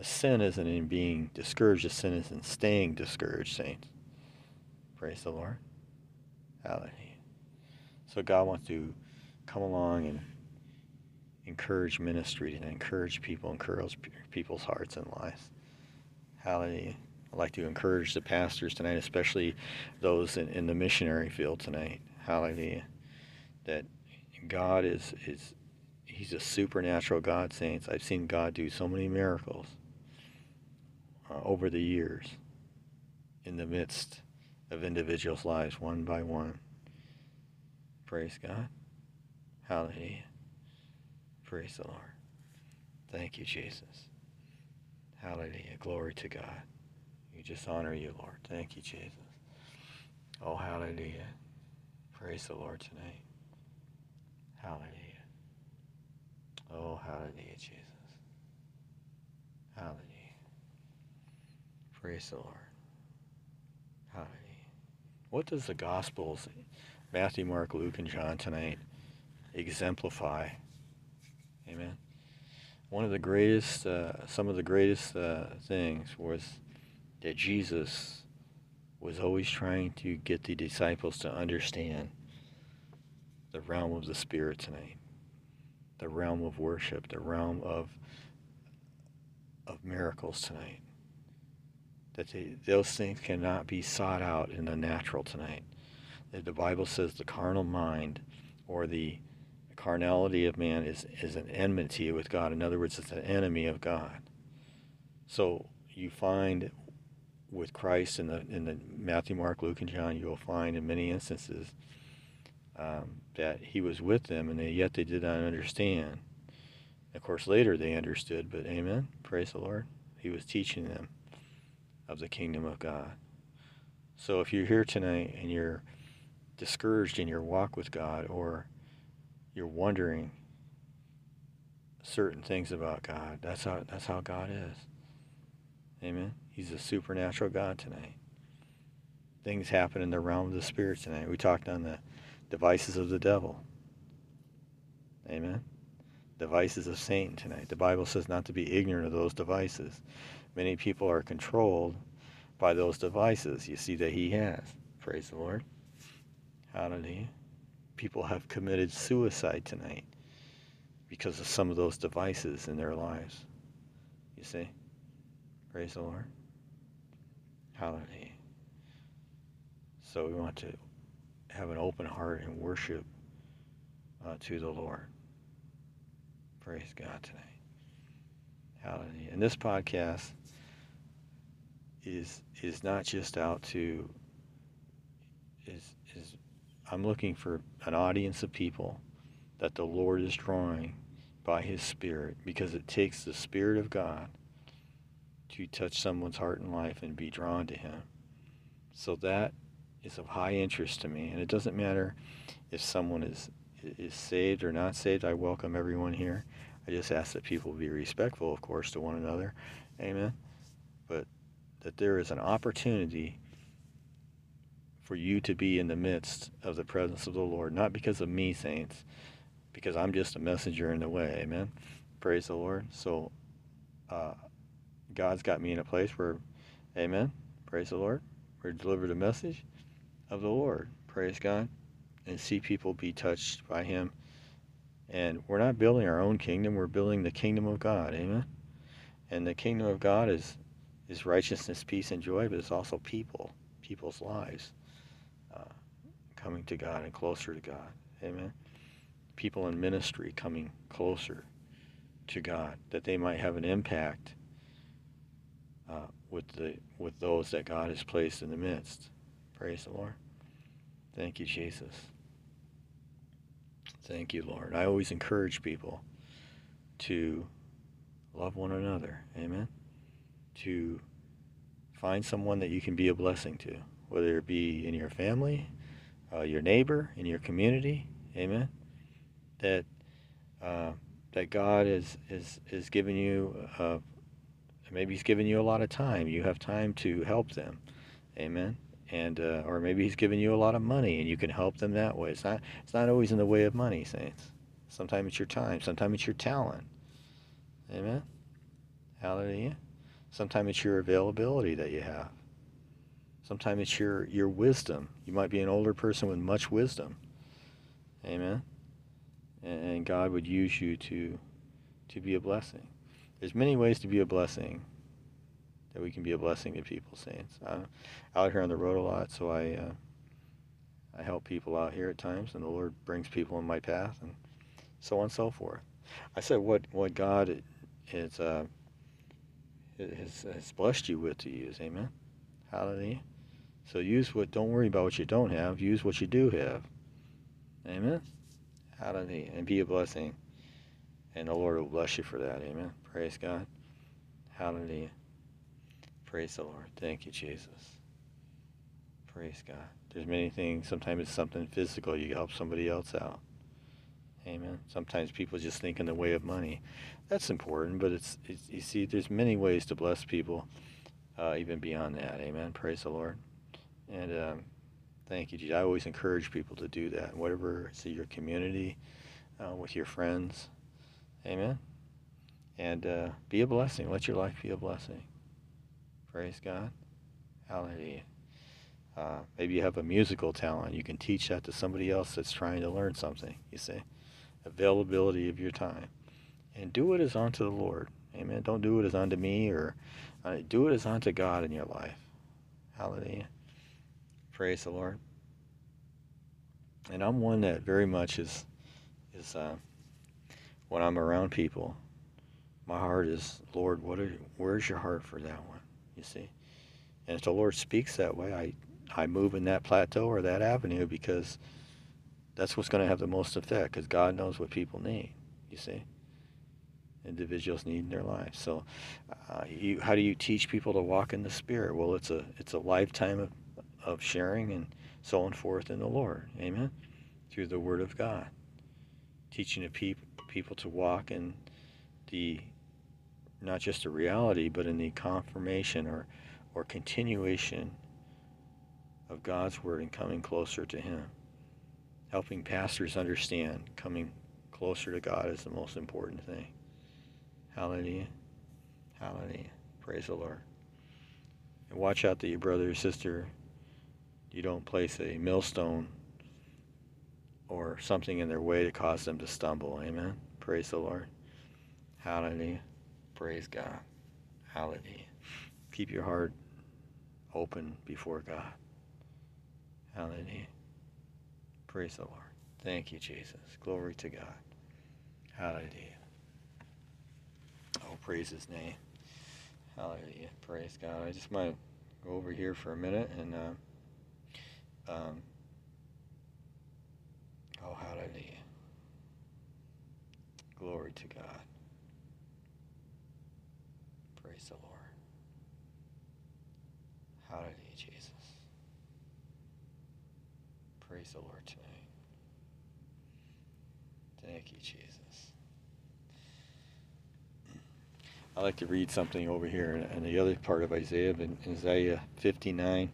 The sin isn't in being discouraged, the sin is in staying discouraged, saints. Praise the Lord. Hallelujah. So God wants to come along and encourage ministry and encourage people, encourage people's hearts and lives. Hallelujah. I'd like to encourage the pastors tonight, especially those in, in the missionary field tonight. Hallelujah. That God is, is He's a supernatural God, saints. I've seen God do so many miracles uh, over the years in the midst of individuals' lives, one by one. Praise God. Hallelujah. Praise the Lord. Thank you, Jesus. Hallelujah. Glory to God. We just honor you, Lord. Thank you, Jesus. Oh, hallelujah. Praise the Lord tonight. Hallelujah. Oh, hallelujah, Jesus. Hallelujah. Praise the Lord. Hallelujah. What does the Gospels, Matthew, Mark, Luke, and John tonight, exemplify? Amen. One of the greatest, uh, some of the greatest uh, things was that Jesus was always trying to get the disciples to understand the realm of the Spirit tonight, the realm of worship, the realm of of miracles tonight that they, those things cannot be sought out in the natural tonight. The Bible says the carnal mind or the carnality of man is, is an enmity with God. In other words, it's an enemy of God. So you find with Christ in the in the Matthew, Mark, Luke, and John, you will find in many instances um, that he was with them, and they, yet they did not understand. Of course, later they understood, but Amen. Praise the Lord. He was teaching them of the kingdom of God. So if you're here tonight and you're discouraged in your walk with God, or you're wondering certain things about God, that's how that's how God is. Amen. He's a supernatural God tonight. Things happen in the realm of the spirit tonight. We talked on the devices of the devil. Amen. Devices of Satan tonight. The Bible says not to be ignorant of those devices. Many people are controlled by those devices you see that he has. Praise the Lord. Hallelujah. People have committed suicide tonight because of some of those devices in their lives. You see? Praise the Lord. Hallelujah. So we want to have an open heart and worship uh, to the Lord. Praise God tonight. Hallelujah. And this podcast is is not just out to is is I'm looking for an audience of people that the Lord is drawing by his spirit because it takes the spirit of God to touch someone's heart and life and be drawn to him. So that is of high interest to me and it doesn't matter if someone is is saved or not saved. I welcome everyone here. I just ask that people be respectful, of course, to one another. Amen. That there is an opportunity for you to be in the midst of the presence of the Lord, not because of me, saints, because I'm just a messenger in the way. Amen. Praise the Lord. So, uh, God's got me in a place where, Amen. Praise the Lord. We're delivered a message of the Lord. Praise God. And see people be touched by Him. And we're not building our own kingdom, we're building the kingdom of God. Amen. And the kingdom of God is is righteousness, peace, and joy, but it's also people, people's lives uh, coming to God and closer to God. Amen. People in ministry coming closer to God, that they might have an impact uh, with the with those that God has placed in the midst. Praise the Lord. Thank you, Jesus. Thank you, Lord. I always encourage people to love one another. Amen to find someone that you can be a blessing to, whether it be in your family, uh, your neighbor, in your community. Amen. That uh, that God is is is giving you. Uh, maybe He's giving you a lot of time. You have time to help them. Amen. And uh, or maybe He's giving you a lot of money, and you can help them that way. It's not it's not always in the way of money, saints. Sometimes it's your time. Sometimes it's your talent. Amen. Hallelujah. Sometimes it's your availability that you have. Sometimes it's your, your wisdom. You might be an older person with much wisdom. Amen. And God would use you to to be a blessing. There's many ways to be a blessing. That we can be a blessing to people, saints. I'm out here on the road a lot, so I uh, I help people out here at times, and the Lord brings people in my path, and so on and so forth. I said what what God is uh, has, has blessed you with to use. Amen. Hallelujah. So use what, don't worry about what you don't have. Use what you do have. Amen. Hallelujah. And be a blessing. And the Lord will bless you for that. Amen. Praise God. Hallelujah. Praise the Lord. Thank you, Jesus. Praise God. There's many things. Sometimes it's something physical. You help somebody else out. Amen. Sometimes people just think in the way of money. That's important, but it's, it's you see, there's many ways to bless people, uh, even beyond that. Amen. Praise the Lord. And um, thank you, Jesus. I always encourage people to do that, whatever see your community, uh, with your friends. Amen. And uh, be a blessing. Let your life be a blessing. Praise God. Hallelujah. Uh, maybe you have a musical talent. You can teach that to somebody else that's trying to learn something, you see availability of your time. And do it as unto the Lord. Amen. Don't do it as unto me or uh, do it as unto God in your life. Hallelujah. Praise the Lord. And I'm one that very much is is uh, when I'm around people, my heart is, Lord, what are, where's your heart for that one? You see, and if the Lord speaks that way, I I move in that plateau or that avenue because that's what's going to have the most effect because God knows what people need. You see, individuals need in their lives. So, uh, you, how do you teach people to walk in the Spirit? Well, it's a it's a lifetime of, of sharing and so on forth in the Lord. Amen. Through the Word of God, teaching the people people to walk in the not just a reality, but in the confirmation or or continuation of God's Word and coming closer to Him. Helping pastors understand coming closer to God is the most important thing. Hallelujah. Hallelujah. Praise the Lord. And watch out that your brother or sister, you don't place a millstone or something in their way to cause them to stumble. Amen. Praise the Lord. Hallelujah. Praise God. Hallelujah. Keep your heart open before God. Hallelujah. Praise the Lord. Thank you, Jesus. Glory to God. Hallelujah. Praise his name. Hallelujah. Praise God. I just might go over here for a minute and uh, um, oh, hallelujah. Glory to God. Praise the Lord. Hallelujah, Jesus. Praise the Lord tonight. Thank you, Jesus. I like to read something over here in, the other part of Isaiah, in Isaiah 59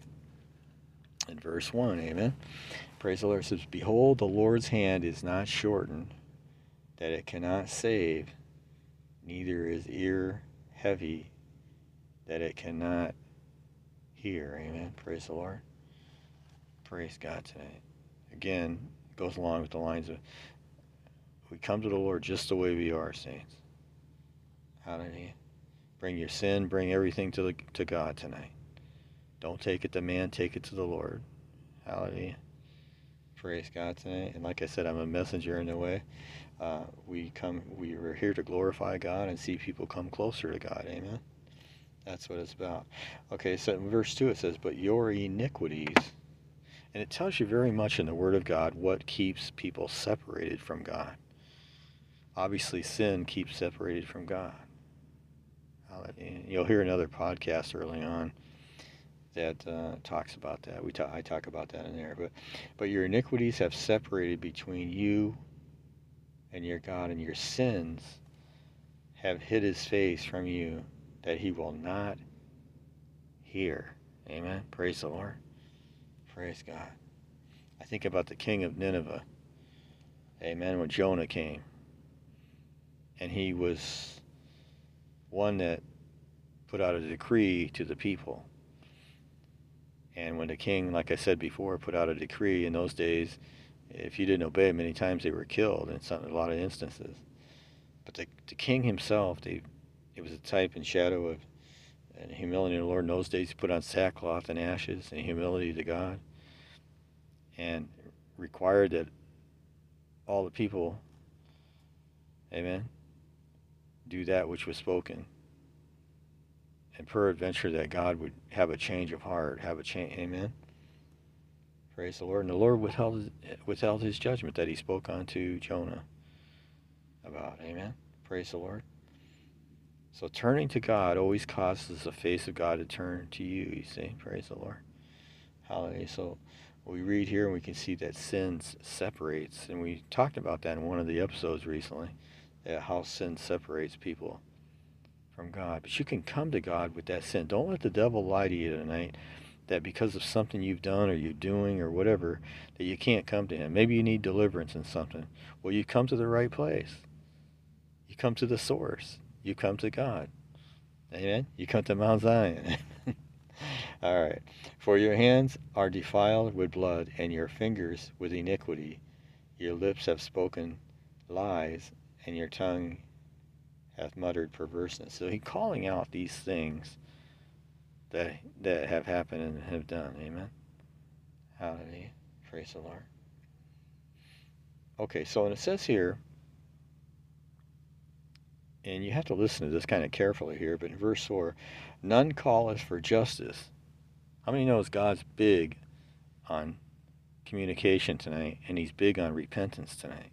and verse 1. Amen. Praise the Lord. It says, Behold, the Lord's hand is not shortened, that it cannot save, neither is ear heavy, that it cannot hear. Amen. Praise the Lord. Praise God tonight. Again, it goes along with the lines of we come to the Lord just the way we are, saints. Hallelujah. Bring your sin, bring everything to the, to God tonight. Don't take it to man, take it to the Lord. Hallelujah. Praise God tonight. And like I said, I'm a messenger in a way. Uh, we come, we are here to glorify God and see people come closer to God. Amen. That's what it's about. Okay, so in verse 2 it says, But your iniquities, and it tells you very much in the Word of God what keeps people separated from God. Obviously, sin keeps separated from God. You'll hear another podcast early on that uh, talks about that. We talk, I talk about that in there. But, but your iniquities have separated between you and your God, and your sins have hid his face from you that he will not hear. Amen. Praise the Lord. Praise God. I think about the king of Nineveh. Amen. When Jonah came. And he was one that put out a decree to the people. And when the king, like I said before, put out a decree in those days, if you didn't obey, many times they were killed in some, a lot of instances. But the, the king himself, they, it was a type and shadow of and humility in the Lord. In those days, he put on sackcloth and ashes and humility to God, and required that all the people, Amen, do that which was spoken and peradventure that God would have a change of heart, have a change. Amen. Praise the Lord. And the Lord withheld, withheld his judgment that he spoke unto Jonah about. Amen. Praise the Lord. So turning to God always causes the face of God to turn to you, you see. Praise the Lord. Hallelujah. So we read here and we can see that sin separates. And we talked about that in one of the episodes recently, that how sin separates people from God. But you can come to God with that sin. Don't let the devil lie to you tonight that because of something you've done or you're doing or whatever, that you can't come to him. Maybe you need deliverance in something. Well, you come to the right place. You come to the source. You come to God. Amen. You come to Mount Zion. All right. For your hands are defiled with blood, and your fingers with iniquity. Your lips have spoken lies, and your tongue hath muttered perverseness. So he's calling out these things that that have happened and have done. Amen. Hallelujah. Praise the Lord. Okay, so and it says here, and you have to listen to this kind of carefully here, but in verse 4, none calleth for justice. How many knows God's big on communication tonight, and he's big on repentance tonight?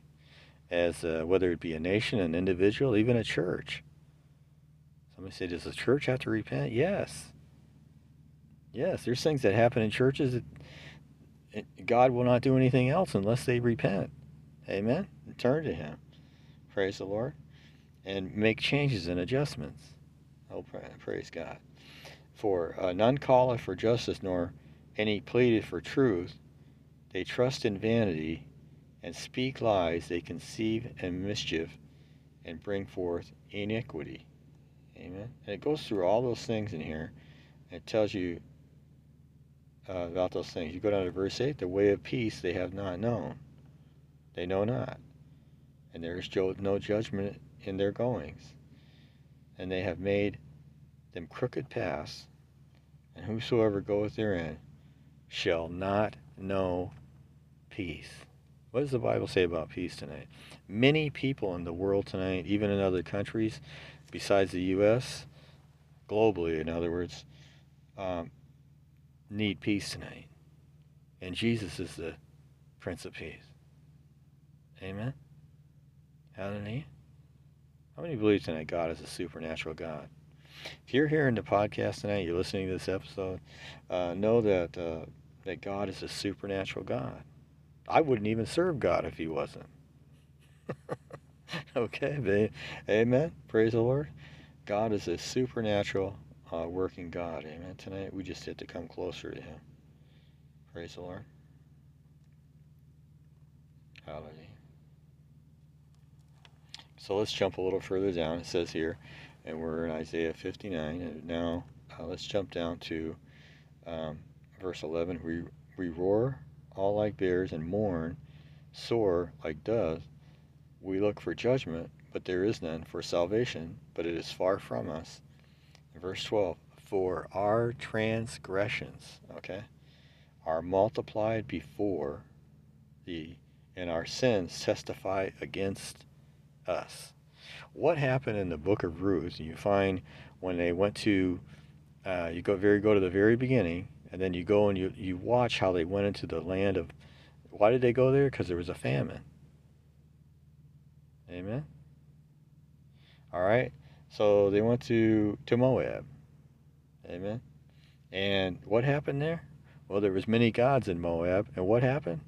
As uh, whether it be a nation, an individual, even a church. Somebody say, does the church have to repent? Yes. Yes, there's things that happen in churches that God will not do anything else unless they repent. Amen. And turn to Him. Praise the Lord. And make changes and adjustments. Oh, praise God. For uh, none calleth for justice, nor any pleaded for truth. They trust in vanity and speak lies. They conceive and mischief and bring forth iniquity. Amen. And it goes through all those things in here. And It tells you uh, about those things. You go down to verse 8 the way of peace they have not known, they know not. And there is no judgment in their goings. And they have made them crooked paths, and whosoever goeth therein shall not know peace. What does the Bible say about peace tonight? Many people in the world tonight, even in other countries besides the U.S., globally, in other words, um, need peace tonight. And Jesus is the Prince of Peace. Amen? Hallelujah. How many believe tonight God is a supernatural God? If you're hearing the podcast tonight, you're listening to this episode, uh, know that uh, that God is a supernatural God. I wouldn't even serve God if He wasn't. okay, amen. Praise the Lord. God is a supernatural uh, working God. Amen. Tonight we just have to come closer to Him. Praise the Lord. Hallelujah. So let's jump a little further down. It says here, and we're in Isaiah 59, and now uh, let's jump down to um, verse 11. We, we roar all like bears and mourn, sore like doves. We look for judgment, but there is none, for salvation, but it is far from us verse 12 for our transgressions okay are multiplied before the and our sins testify against us what happened in the book of ruth you find when they went to uh, you go very go to the very beginning and then you go and you, you watch how they went into the land of why did they go there because there was a famine amen all right so they went to, to Moab. Amen. And what happened there? Well, there was many gods in Moab. And what happened?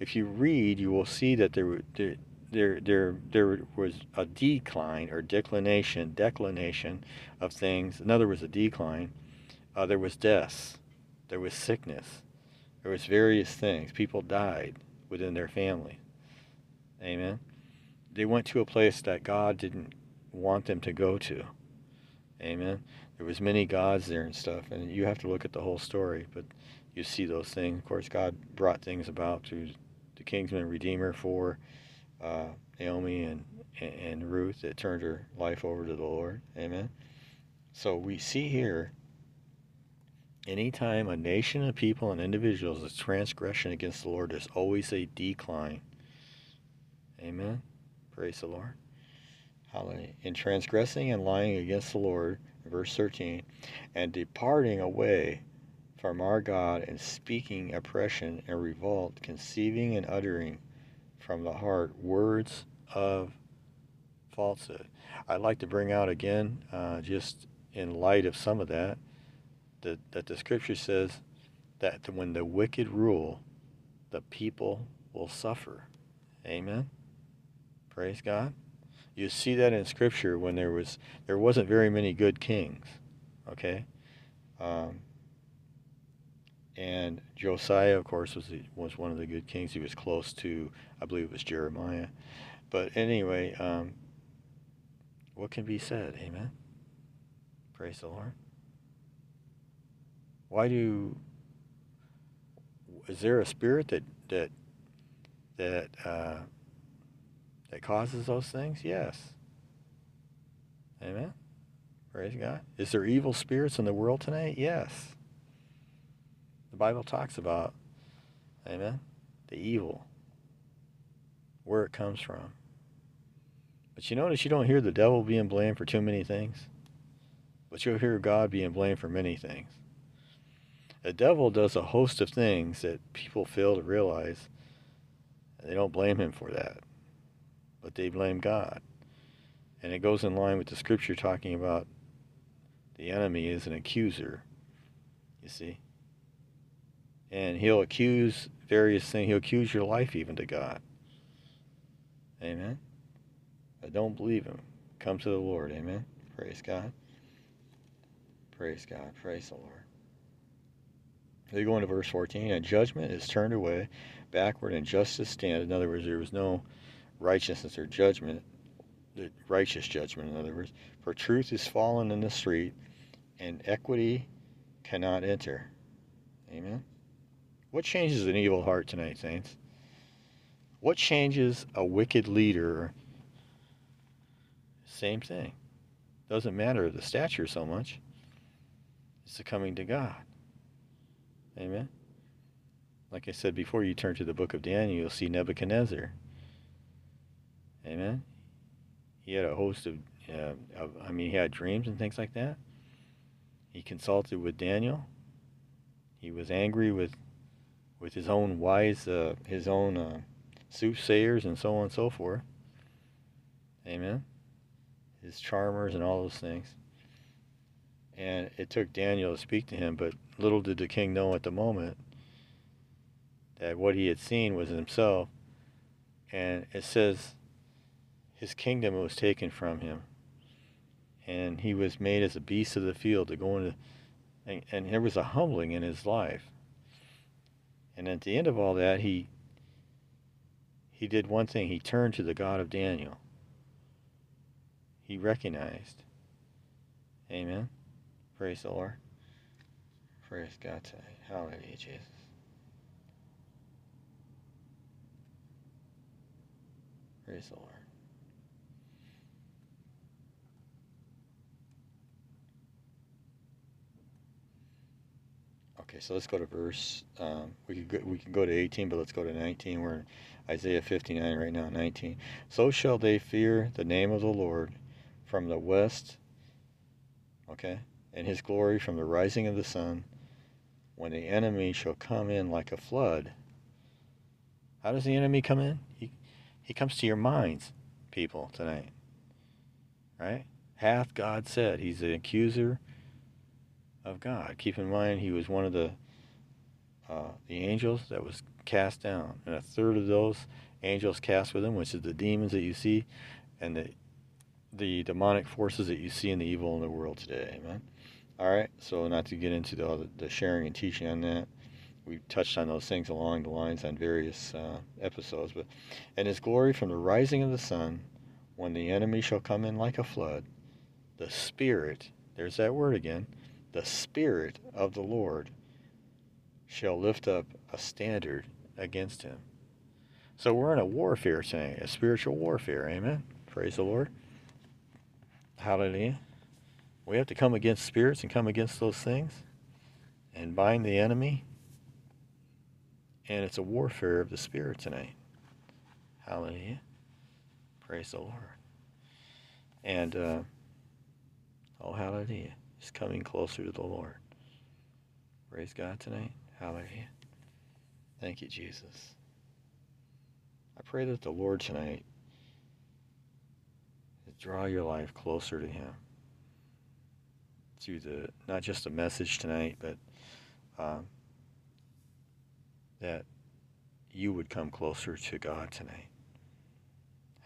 If you read, you will see that there, there, there, there, there was a decline or declination, declination of things. In other words, a decline. Uh, there was death. There was sickness. There was various things. People died within their family. Amen. They went to a place that God didn't want them to go to. Amen. There was many gods there and stuff, and you have to look at the whole story, but you see those things. Of course, God brought things about through the kinsman redeemer for uh, Naomi and and Ruth that turned her life over to the Lord. Amen. So we see here anytime a nation of people and individuals is transgression against the Lord, there's always a decline. Amen. Praise the Lord. Hallelujah. In transgressing and lying against the Lord, verse 13, and departing away from our God and speaking oppression and revolt, conceiving and uttering from the heart words of falsehood. I'd like to bring out again, uh, just in light of some of that, that, that the scripture says that when the wicked rule, the people will suffer. Amen. Praise God. You see that in Scripture when there was there wasn't very many good kings, okay, um, and Josiah, of course, was the, was one of the good kings. He was close to, I believe it was Jeremiah, but anyway, um, what can be said? Amen. Praise the Lord. Why do? Is there a spirit that that that uh, that causes those things? Yes. Amen. Praise God. Is there evil spirits in the world tonight? Yes. The Bible talks about, amen, the evil. where it comes from. But you notice you don't hear the devil being blamed for too many things, but you'll hear God being blamed for many things. The devil does a host of things that people fail to realize. They don't blame him for that, but they blame God. And it goes in line with the scripture talking about the enemy is an accuser, you see. And he'll accuse various things. He'll accuse your life even to God. Amen. But don't believe him. Come to the Lord. Amen. Praise God. Praise God. Praise the Lord. They go into verse 14, and judgment is turned away backward, and justice stand. In other words, there was no righteousness or judgment, the righteous judgment, in other words. For truth is fallen in the street, and equity cannot enter. Amen. What changes an evil heart tonight, saints? What changes a wicked leader? Same thing. Doesn't matter the stature so much. It's the coming to God. Amen. Like I said before, you turn to the book of Daniel, you'll see Nebuchadnezzar. Amen. He had a host of, uh, of, I mean, he had dreams and things like that. He consulted with Daniel. He was angry with, with his own wise, uh, his own uh, soothsayers and so on and so forth. Amen. His charmers and all those things. And it took Daniel to speak to him, but little did the king know at the moment that what he had seen was himself. And it says his kingdom was taken from him. And he was made as a beast of the field to go into, and, and there was a humbling in his life. And at the end of all that, he he did one thing. He turned to the God of Daniel. He recognized. Amen. Praise the Lord. Praise God today. Hallelujah, Jesus. Praise the Lord. Okay, so let's go to verse. Um, we could go, we can go to 18, but let's go to 19. We're in Isaiah 59 right now, 19. So shall they fear the name of the Lord from the west. Okay, and His glory from the rising of the sun, when the enemy shall come in like a flood. How does the enemy come in? He he comes to your minds, people tonight. Right? Hath God said? He's the accuser of God. Keep in mind, he was one of the uh, the angels that was cast down, and a third of those angels cast with him, which is the demons that you see, and the the demonic forces that you see in the evil in the world today. Amen. All right. So not to get into the, the sharing and teaching on that, we've touched on those things along the lines on various uh, episodes. But and his glory from the rising of the sun, when the enemy shall come in like a flood, the Spirit. There's that word again the Spirit of the Lord shall lift up a standard against him. So we're in a warfare tonight, a spiritual warfare. Amen. Praise the Lord. Hallelujah. We have to come against spirits and come against those things and bind the enemy. And it's a warfare of the spirit tonight. Hallelujah. Praise the Lord. And, uh, oh, hallelujah is coming closer to the Lord. Praise God tonight. Hallelujah. Thank you, Jesus. I pray that the Lord tonight draw your life closer to Him through the not just a message tonight, but um, that you would come closer to God tonight.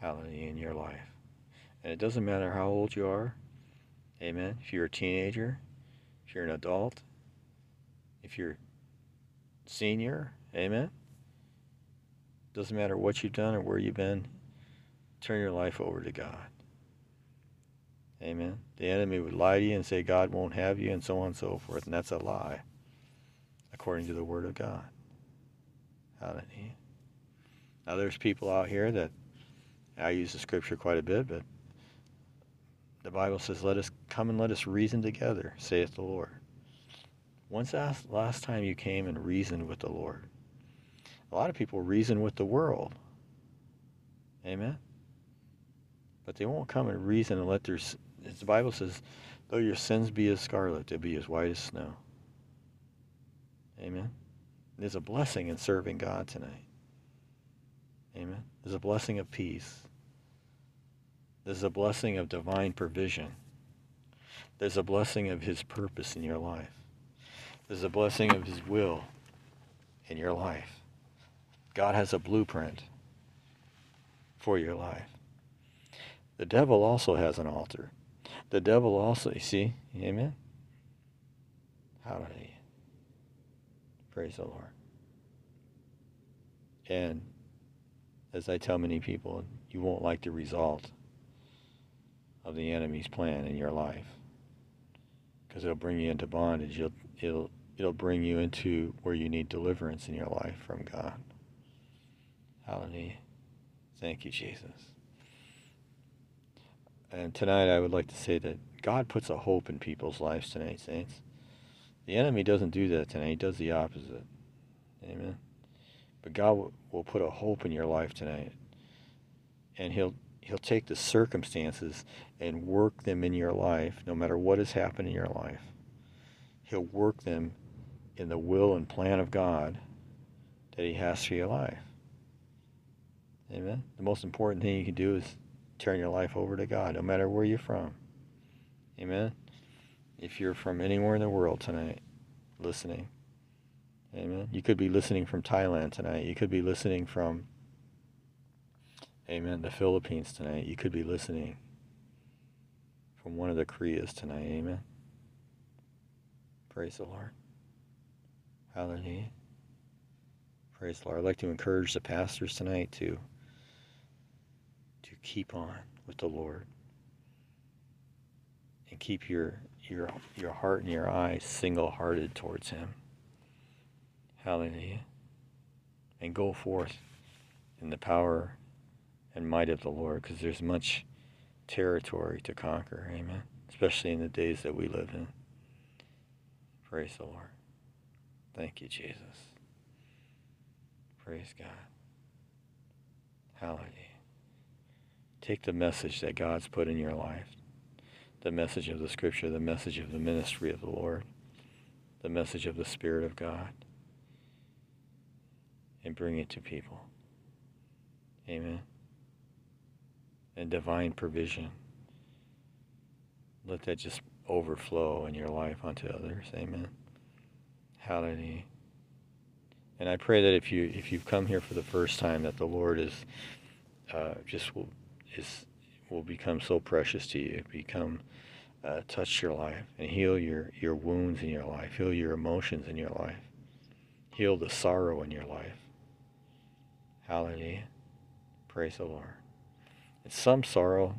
Hallelujah in your life. And it doesn't matter how old you are. Amen. If you're a teenager, if you're an adult, if you're senior, amen. Doesn't matter what you've done or where you've been, turn your life over to God. Amen. The enemy would lie to you and say God won't have you and so on and so forth, and that's a lie, according to the Word of God. Hallelujah. Now, there's people out here that I use the scripture quite a bit, but the Bible says, Let us come and let us reason together, saith the Lord. When's the last time you came and reasoned with the Lord? A lot of people reason with the world. Amen. But they won't come and reason and let their, the Bible says, though your sins be as scarlet, they'll be as white as snow. Amen. There's a blessing in serving God tonight. Amen. There's a blessing of peace. There's a blessing of divine provision. There's a blessing of His purpose in your life. There's a blessing of His will in your life. God has a blueprint for your life. The devil also has an altar. The devil also, you see, amen? Hallelujah. Praise the Lord. And as I tell many people, you won't like the result of the enemy's plan in your life because it'll bring you into bondage. It'll, it'll, it'll bring you into where you need deliverance in your life from God. Hallelujah. Thank you, Jesus. And tonight I would like to say that God puts a hope in people's lives tonight, saints. The enemy doesn't do that tonight. He does the opposite. Amen. But God will put a hope in your life tonight. And he'll he'll take the circumstances and work them in your life no matter what has happened in your life. He'll work them in the will and plan of God that he has for your life. Amen. The most important thing you can do is turn your life over to God, no matter where you're from. Amen. If you're from anywhere in the world tonight, listening. Amen. You could be listening from Thailand tonight. You could be listening from, amen, the Philippines tonight. You could be listening from one of the Koreas tonight. Amen. Praise the Lord. Hallelujah. Praise the Lord. I'd like to encourage the pastors tonight to to keep on with the Lord and keep your your your heart and your eyes single-hearted towards Him. Hallelujah. And go forth in the power and might of the Lord because there's much territory to conquer. Amen. Especially in the days that we live in. Praise the Lord. Thank you, Jesus. Praise God. Hallelujah. Take the message that God's put in your life the message of the Scripture, the message of the ministry of the Lord, the message of the Spirit of God and bring it to people. Amen. And divine provision. Let that just overflow in your life onto others. Amen. Hallelujah. And I pray that if you if you've come here for the first time, that the Lord is uh, just will is will become so precious to you, become uh, touch your life and heal your your wounds in your life, heal your emotions in your life, heal the sorrow in your life. Hallelujah. Praise the Lord. It's some sorrow.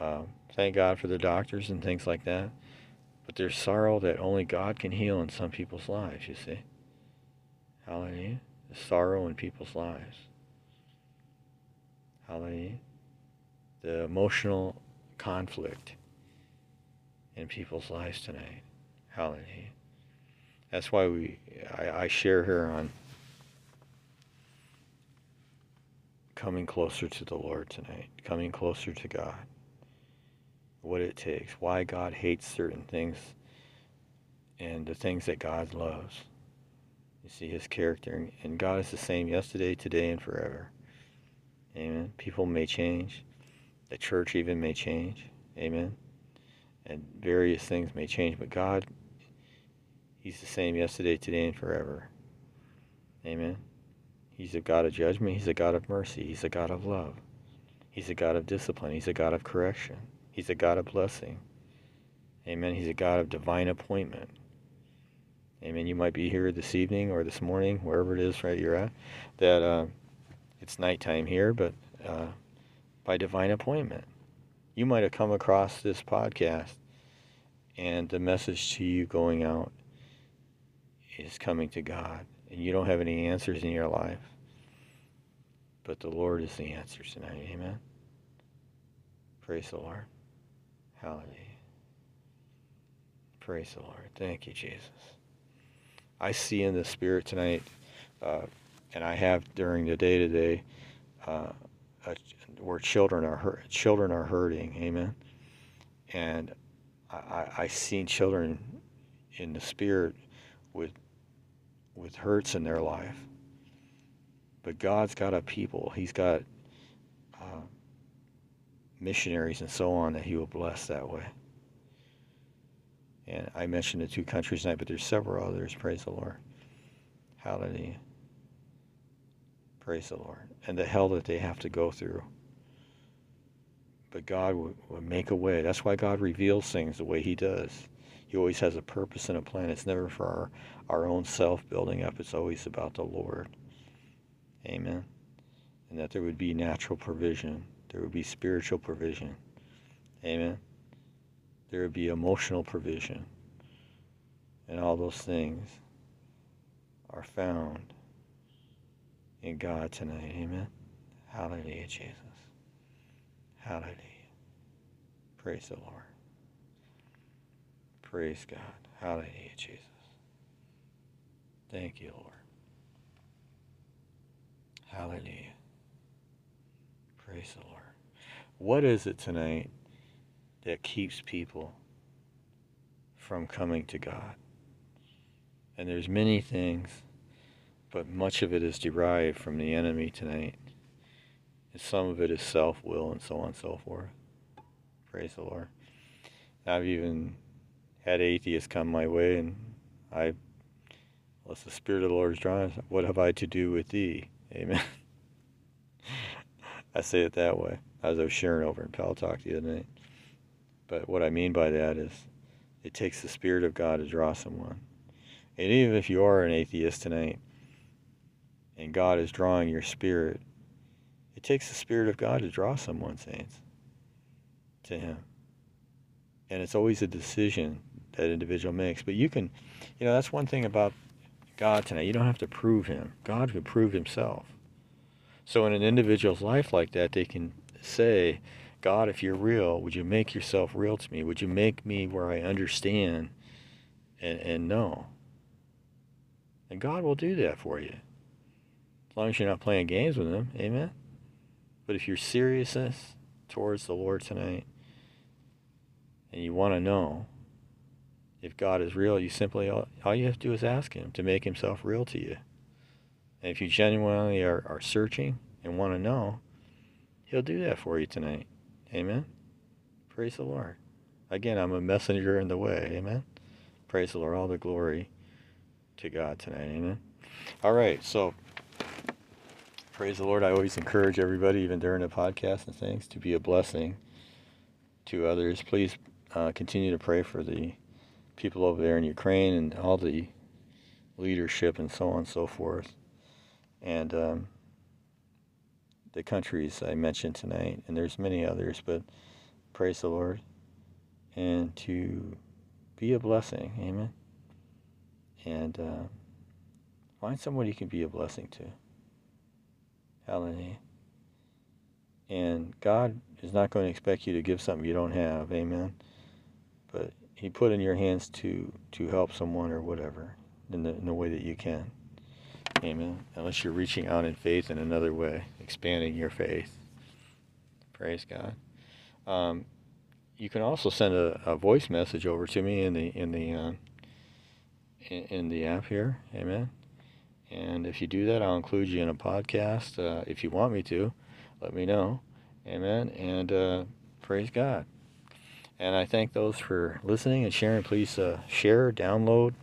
Um, thank God for the doctors and things like that. But there's sorrow that only God can heal in some people's lives, you see. Hallelujah. There's sorrow in people's lives. Hallelujah. The emotional conflict in people's lives tonight. Hallelujah. That's why we I, I share here on coming closer to the Lord tonight, coming closer to God. What it takes, why God hates certain things, and the things that God loves. You see his character, and God is the same yesterday, today, and forever. Amen. People may change, the church even may change. Amen. And various things may change, but God, He's the same yesterday, today, and forever. Amen. He's a God of judgment. He's a God of mercy. He's a God of love. He's a God of discipline. He's a God of correction. He's a God of blessing. Amen. He's a God of divine appointment. Amen. You might be here this evening or this morning, wherever it is right you're at, that uh, it's nighttime here, but uh, by divine appointment. You might have come across this podcast and the message to you going out is coming to God and you don't have any answers in your life, but the Lord is the answer tonight. Amen. Praise the Lord. Hallelujah. Praise the Lord. Thank you, Jesus. I see in the Spirit tonight, uh, and I have during the day today, uh, uh, where children are hurt, children are hurting. Amen. And I, I, seen children in the spirit with with hurts in their life. But God's got a people. He's got uh, missionaries and so on that He will bless that way. And I mentioned the two countries tonight, but there's several others. Praise the Lord. Hallelujah. Praise the Lord. And the hell that they have to go through. But God will, will make a way. That's why God reveals things the way He does. He always has a purpose and a plan. It's never for our, our own self building up, it's always about the Lord. Amen. And that there would be natural provision, there would be spiritual provision. Amen. There would be emotional provision. And all those things are found in God tonight. Amen. Hallelujah, Jesus. Hallelujah. Praise the Lord. Praise God. Hallelujah, Jesus. Thank you, Lord. Hallelujah. Praise the Lord. What is it tonight that keeps people from coming to God? And there's many things, but much of it is derived from the enemy tonight. Some of it is self-will and so on and so forth. Praise the Lord. I've even had atheists come my way and I unless the Spirit of the Lord is drawing, what have I to do with thee? Amen. I say it that way, as I was sharing over in Paltalk the other night. But what I mean by that is it takes the Spirit of God to draw someone. And even if you are an atheist tonight and God is drawing your spirit, it takes the Spirit of God to draw someone, saints, to Him. And it's always a decision that individual makes. But you can, you know, that's one thing about God tonight. You don't have to prove him. God can prove himself. So in an individual's life like that, they can say, God, if you're real, would you make yourself real to me? Would you make me where I understand and, and know? And God will do that for you. As long as you're not playing games with him. Amen? But if you're seriousness towards the Lord tonight and you want to know, if God is real, you simply, all, all you have to do is ask Him to make Himself real to you. And if you genuinely are, are searching and want to know, He'll do that for you tonight. Amen. Praise the Lord. Again, I'm a messenger in the way. Amen. Praise the Lord. All the glory to God tonight. Amen. All right. So, praise the Lord. I always encourage everybody, even during the podcast and things, to be a blessing to others. Please uh, continue to pray for the people over there in Ukraine and all the leadership and so on and so forth. And um, the countries I mentioned tonight, and there's many others, but praise the Lord. And to be a blessing, amen. And uh, find someone you can be a blessing to. Hallelujah. And God is not going to expect you to give something you don't have, amen. But he put in your hands to to help someone or whatever in the in the way that you can. Amen. Unless you're reaching out in faith in another way, expanding your faith. Praise God. Um, you can also send a, a, voice message over to me in the in the uh, in, in, the app here. Amen. And if you do that, I'll include you in a podcast. Uh, if you want me to, let me know. Amen. And uh, praise God. And I thank those for listening and sharing. Please uh, share, download,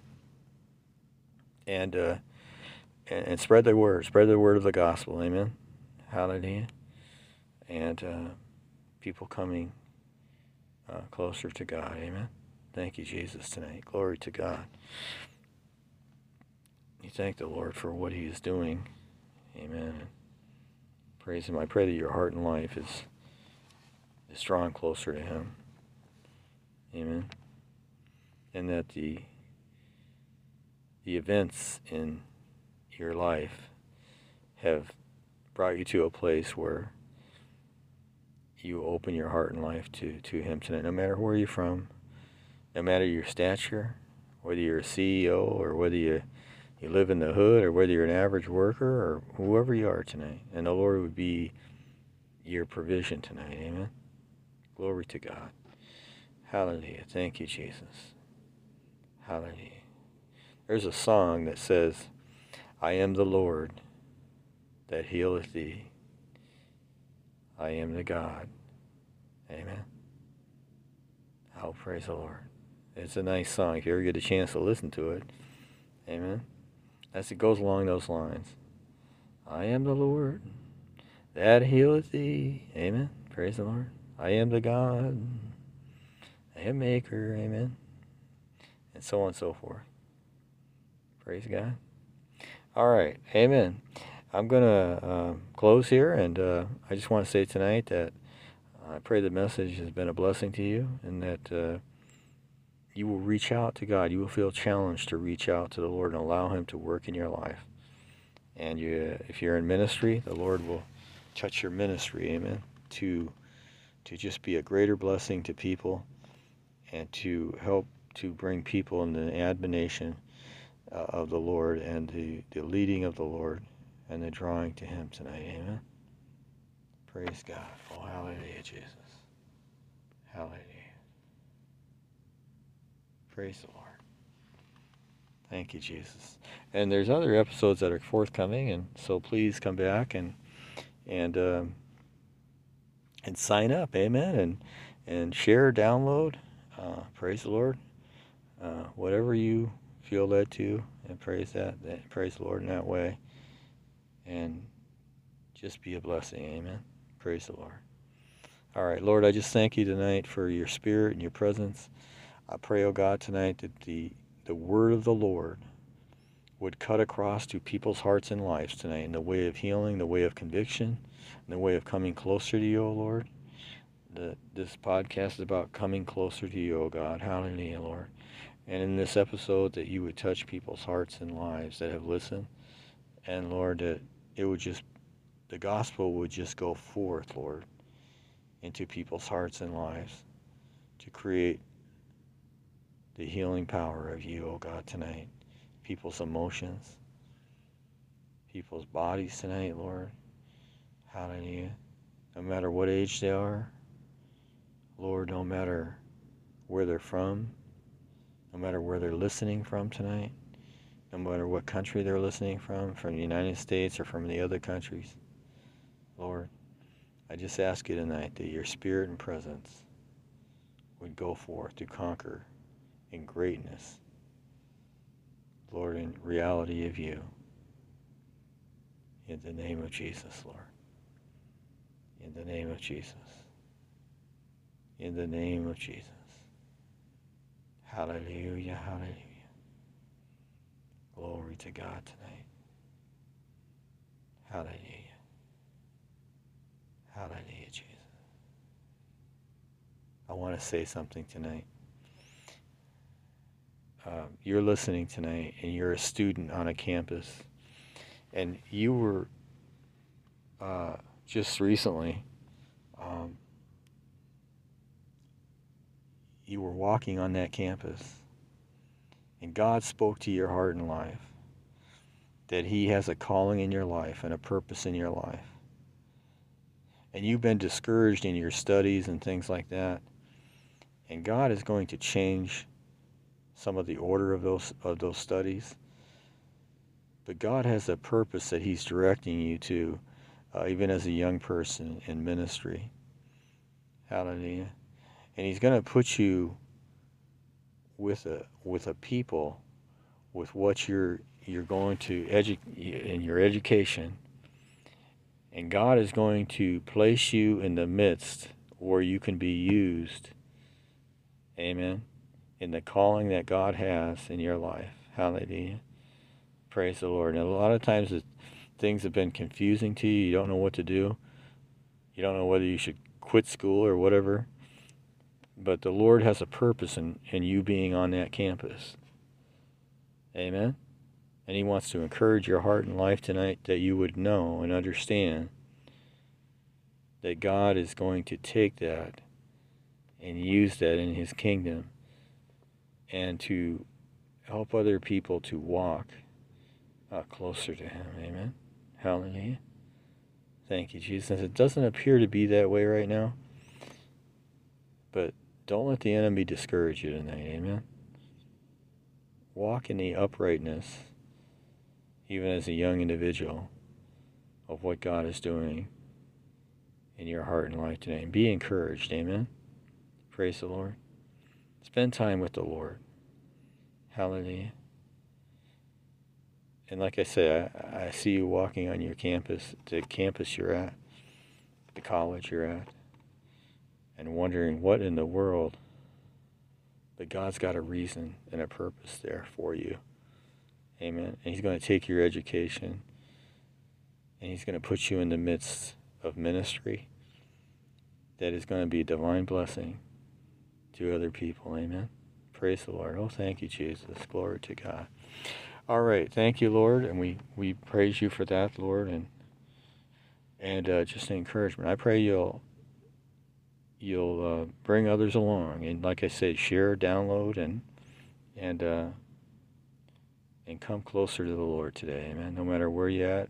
and, uh, and, and spread the word. Spread the word of the gospel. Amen. Hallelujah. And uh, people coming uh, closer to God. Amen. Thank you, Jesus, tonight. Glory to God. You thank the Lord for what He is doing. Amen. Praise Him. I pray that your heart and life is, is drawn closer to Him. Amen. And that the the events in your life have brought you to a place where you open your heart and life to, to Him tonight, no matter where you're from, no matter your stature, whether you're a CEO or whether you, you live in the hood or whether you're an average worker or whoever you are tonight. And the Lord would be your provision tonight. Amen. Glory to God. Hallelujah. Thank you, Jesus. Hallelujah. There's a song that says, I am the Lord that healeth thee. I am the God. Amen. Oh, praise the Lord. It's a nice song. If you ever get a chance to listen to it, amen. As it goes along those lines. I am the Lord that healeth thee. Amen. Praise the Lord. I am the God. I am maker. Amen. And so on and so forth. Praise God. All right. Amen. I'm going to uh, close here, and uh, I just want to say tonight that I pray the message has been a blessing to you and that uh, you will reach out to God. You will feel challenged to reach out to the Lord and allow Him to work in your life. And you, if you're in ministry, the Lord will touch your ministry, amen, to, to just be a greater blessing to people and to help to bring people in the admonition uh, of the Lord and the, the leading of the Lord and the drawing to Him tonight. Amen. Praise God. Oh, hallelujah, Jesus. Hallelujah. Praise the Lord. Thank you, Jesus. And there's other episodes that are forthcoming, and so please come back and and um, and sign up. Amen. And and share, download. Uh, praise the Lord. Uh, whatever you feel led to, and praise that, that. Praise the Lord in that way and just be a blessing. Amen. Praise the Lord. All right, Lord, I just thank you tonight for your spirit and your presence. I pray, oh God, tonight that the, the word of the Lord would cut across to people's hearts and lives tonight in the way of healing, the way of conviction, in the way of coming closer to you, O Lord. The, this podcast is about coming closer to you, O God. Hallelujah, Lord. And in this episode, that you would touch people's hearts and lives that have listened. And Lord, that it would just, the gospel would just go forth, Lord, into people's hearts and lives to create the healing power of you, oh God, tonight. People's emotions, people's bodies tonight, Lord. Hallelujah. No matter what age they are, Lord, no matter where they're from, no matter where they're listening from tonight, no matter what country they're listening from, from the United States or from the other countries. Lord, I just ask you tonight that your spirit and presence would go forth to conquer in greatness, Lord, in reality of you. In the name of Jesus, Lord. In the name of Jesus. In the name of Jesus. Hallelujah, hallelujah. Glory to God tonight. Hallelujah. Hallelujah, Jesus. I want to say something tonight. Uh, you're listening tonight and you're a student on a campus. And you were uh, just recently um, you were walking on that campus and God spoke to your heart and life that He has a calling in your life and a purpose in your life, and you've been discouraged in your studies and things like that, and God is going to change some of the order of those of those studies. But God has a purpose that He's directing you to, uh, even as a young person in ministry. Hallelujah. And He's going to put you with a with a people with what you're you're going to edu- in your education and God is going to place you in the midst where you can be used amen in the calling that God has in your life. Hallelujah. Praise the Lord. And a lot of times things have been confusing to you. You don't know what to do. You don't know whether you should quit school or whatever. But the Lord has a purpose in, in you being on that campus. Amen? And He wants to encourage your heart and life tonight that you would know and understand that God is going to take that and use that in His kingdom and to help other people to walk uh, closer to Him. Amen? Hallelujah. Thank you, Jesus. It doesn't appear to be that way right now. But don't let the enemy discourage you tonight. Amen. Walk in the uprightness, even as a young individual, of what God is doing in your heart and life today. And be encouraged. Amen. Praise the Lord. Spend time with the Lord. Hallelujah. And like I say, I, I see you walking on your campus, the campus you're at, the college you're at, and wondering what in the world. But God's got a reason and a purpose there for you. Amen. And He's going to take your education and He's going to put you in the midst of ministry that is going to be a divine blessing to other people. Amen. Praise the Lord. Oh, thank you, Jesus. Glory to God. All right, thank you, Lord, and we we praise you for that, Lord, and and uh, just encouragement. I pray you'll you'll uh, bring others along, and like I said, share, download, and and uh, and come closer to the Lord today, Amen. No matter where you're at,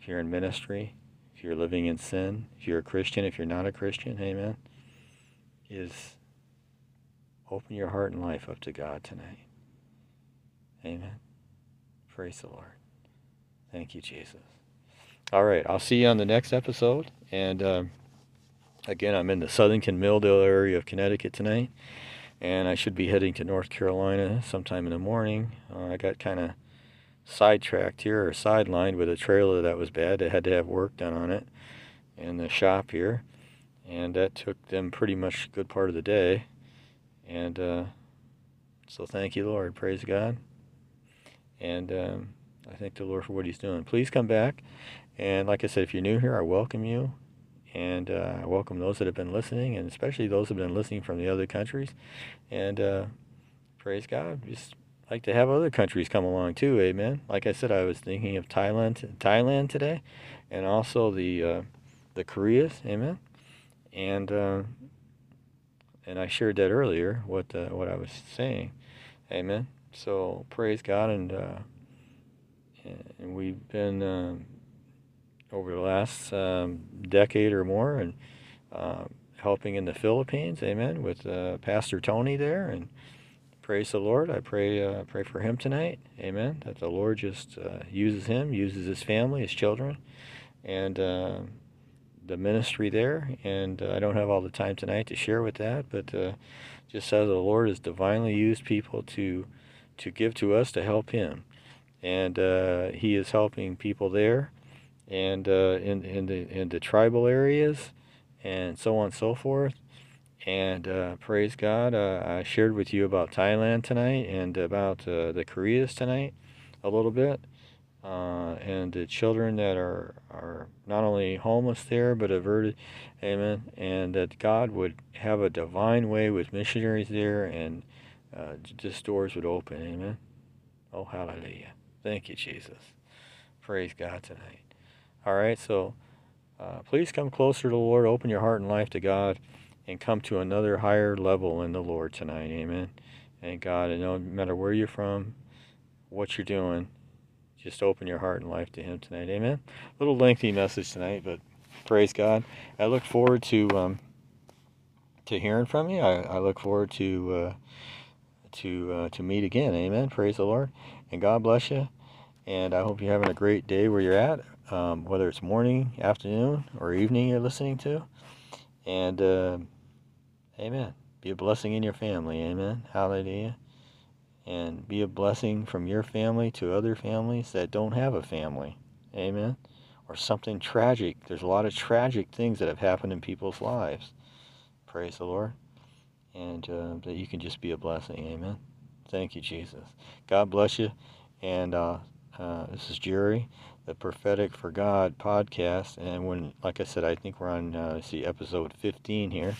if you're in ministry, if you're living in sin, if you're a Christian, if you're not a Christian, Amen. Is open your heart and life up to God tonight. Amen. Praise the Lord. Thank you, Jesus. All right, I'll see you on the next episode. And um, again, I'm in the Southington Milldale area of Connecticut tonight, and I should be heading to North Carolina sometime in the morning. Uh, I got kind of sidetracked here or sidelined with a trailer that was bad. It had to have work done on it in the shop here, and that took them pretty much a good part of the day. And uh, so, thank you, Lord. Praise God. And um, I thank the Lord for what He's doing. Please come back. And like I said, if you're new here, I welcome you. And uh, I welcome those that have been listening, and especially those that have been listening from the other countries. And uh, praise God. Just like to have other countries come along too. Amen. Like I said, I was thinking of Thailand, Thailand today, and also the uh, the Koreas. Amen. And uh, and I shared that earlier. What uh, what I was saying. Amen. So praise God, and uh, and we've been um, over the last um, decade or more, and uh, helping in the Philippines. Amen. With uh, Pastor Tony there, and praise the Lord. I pray uh, pray for him tonight. Amen. That the Lord just uh, uses him, uses his family, his children, and um, the ministry there. And uh, I don't have all the time tonight to share with that, but just as the Lord has divinely used people to to give to us to help him. And uh, he is helping people there and uh, in, in, the, in the tribal areas and so on and so forth. And uh, praise God, uh, I shared with you about Thailand tonight and about uh, the Koreas tonight a little bit. Uh, and the children that are, are not only homeless there but averted, amen, and that God would have a divine way with missionaries there and uh, just doors would open. Amen. Oh, hallelujah. Thank you, Jesus. Praise God tonight. All right, so uh, please come closer to the Lord. Open your heart and life to God and come to another higher level in the Lord tonight. Amen. And God, and no matter where you're from, what you're doing, just open your heart and life to Him tonight. Amen. A little lengthy message tonight, but praise God. I look forward to um, to hearing from you. I, I look forward to uh, to uh, to meet again. Amen. Praise the Lord, and God bless you. And I hope you're having a great day where you're at, um, whether it's morning, afternoon, or evening you're listening to. And uh, Amen. Be a blessing in your family. Amen. Hallelujah. And be a blessing from your family to other families that don't have a family. Amen. Or something tragic. There's a lot of tragic things that have happened in people's lives. Praise the Lord and uh, that you can just be a blessing. Amen. Thank you, Jesus. God bless you. And uh, uh, this is Jerry, the Prophetic for God podcast. And when, like I said, I think we're on uh, see episode 15 here.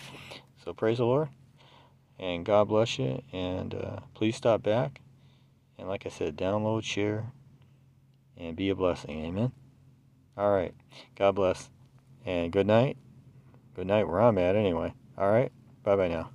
So praise the Lord, and God bless you. And uh, please stop back. And like I said, download, share, and be a blessing. Amen. All right. God bless. And good night. Good night where I'm at anyway. All right. Bye bye now.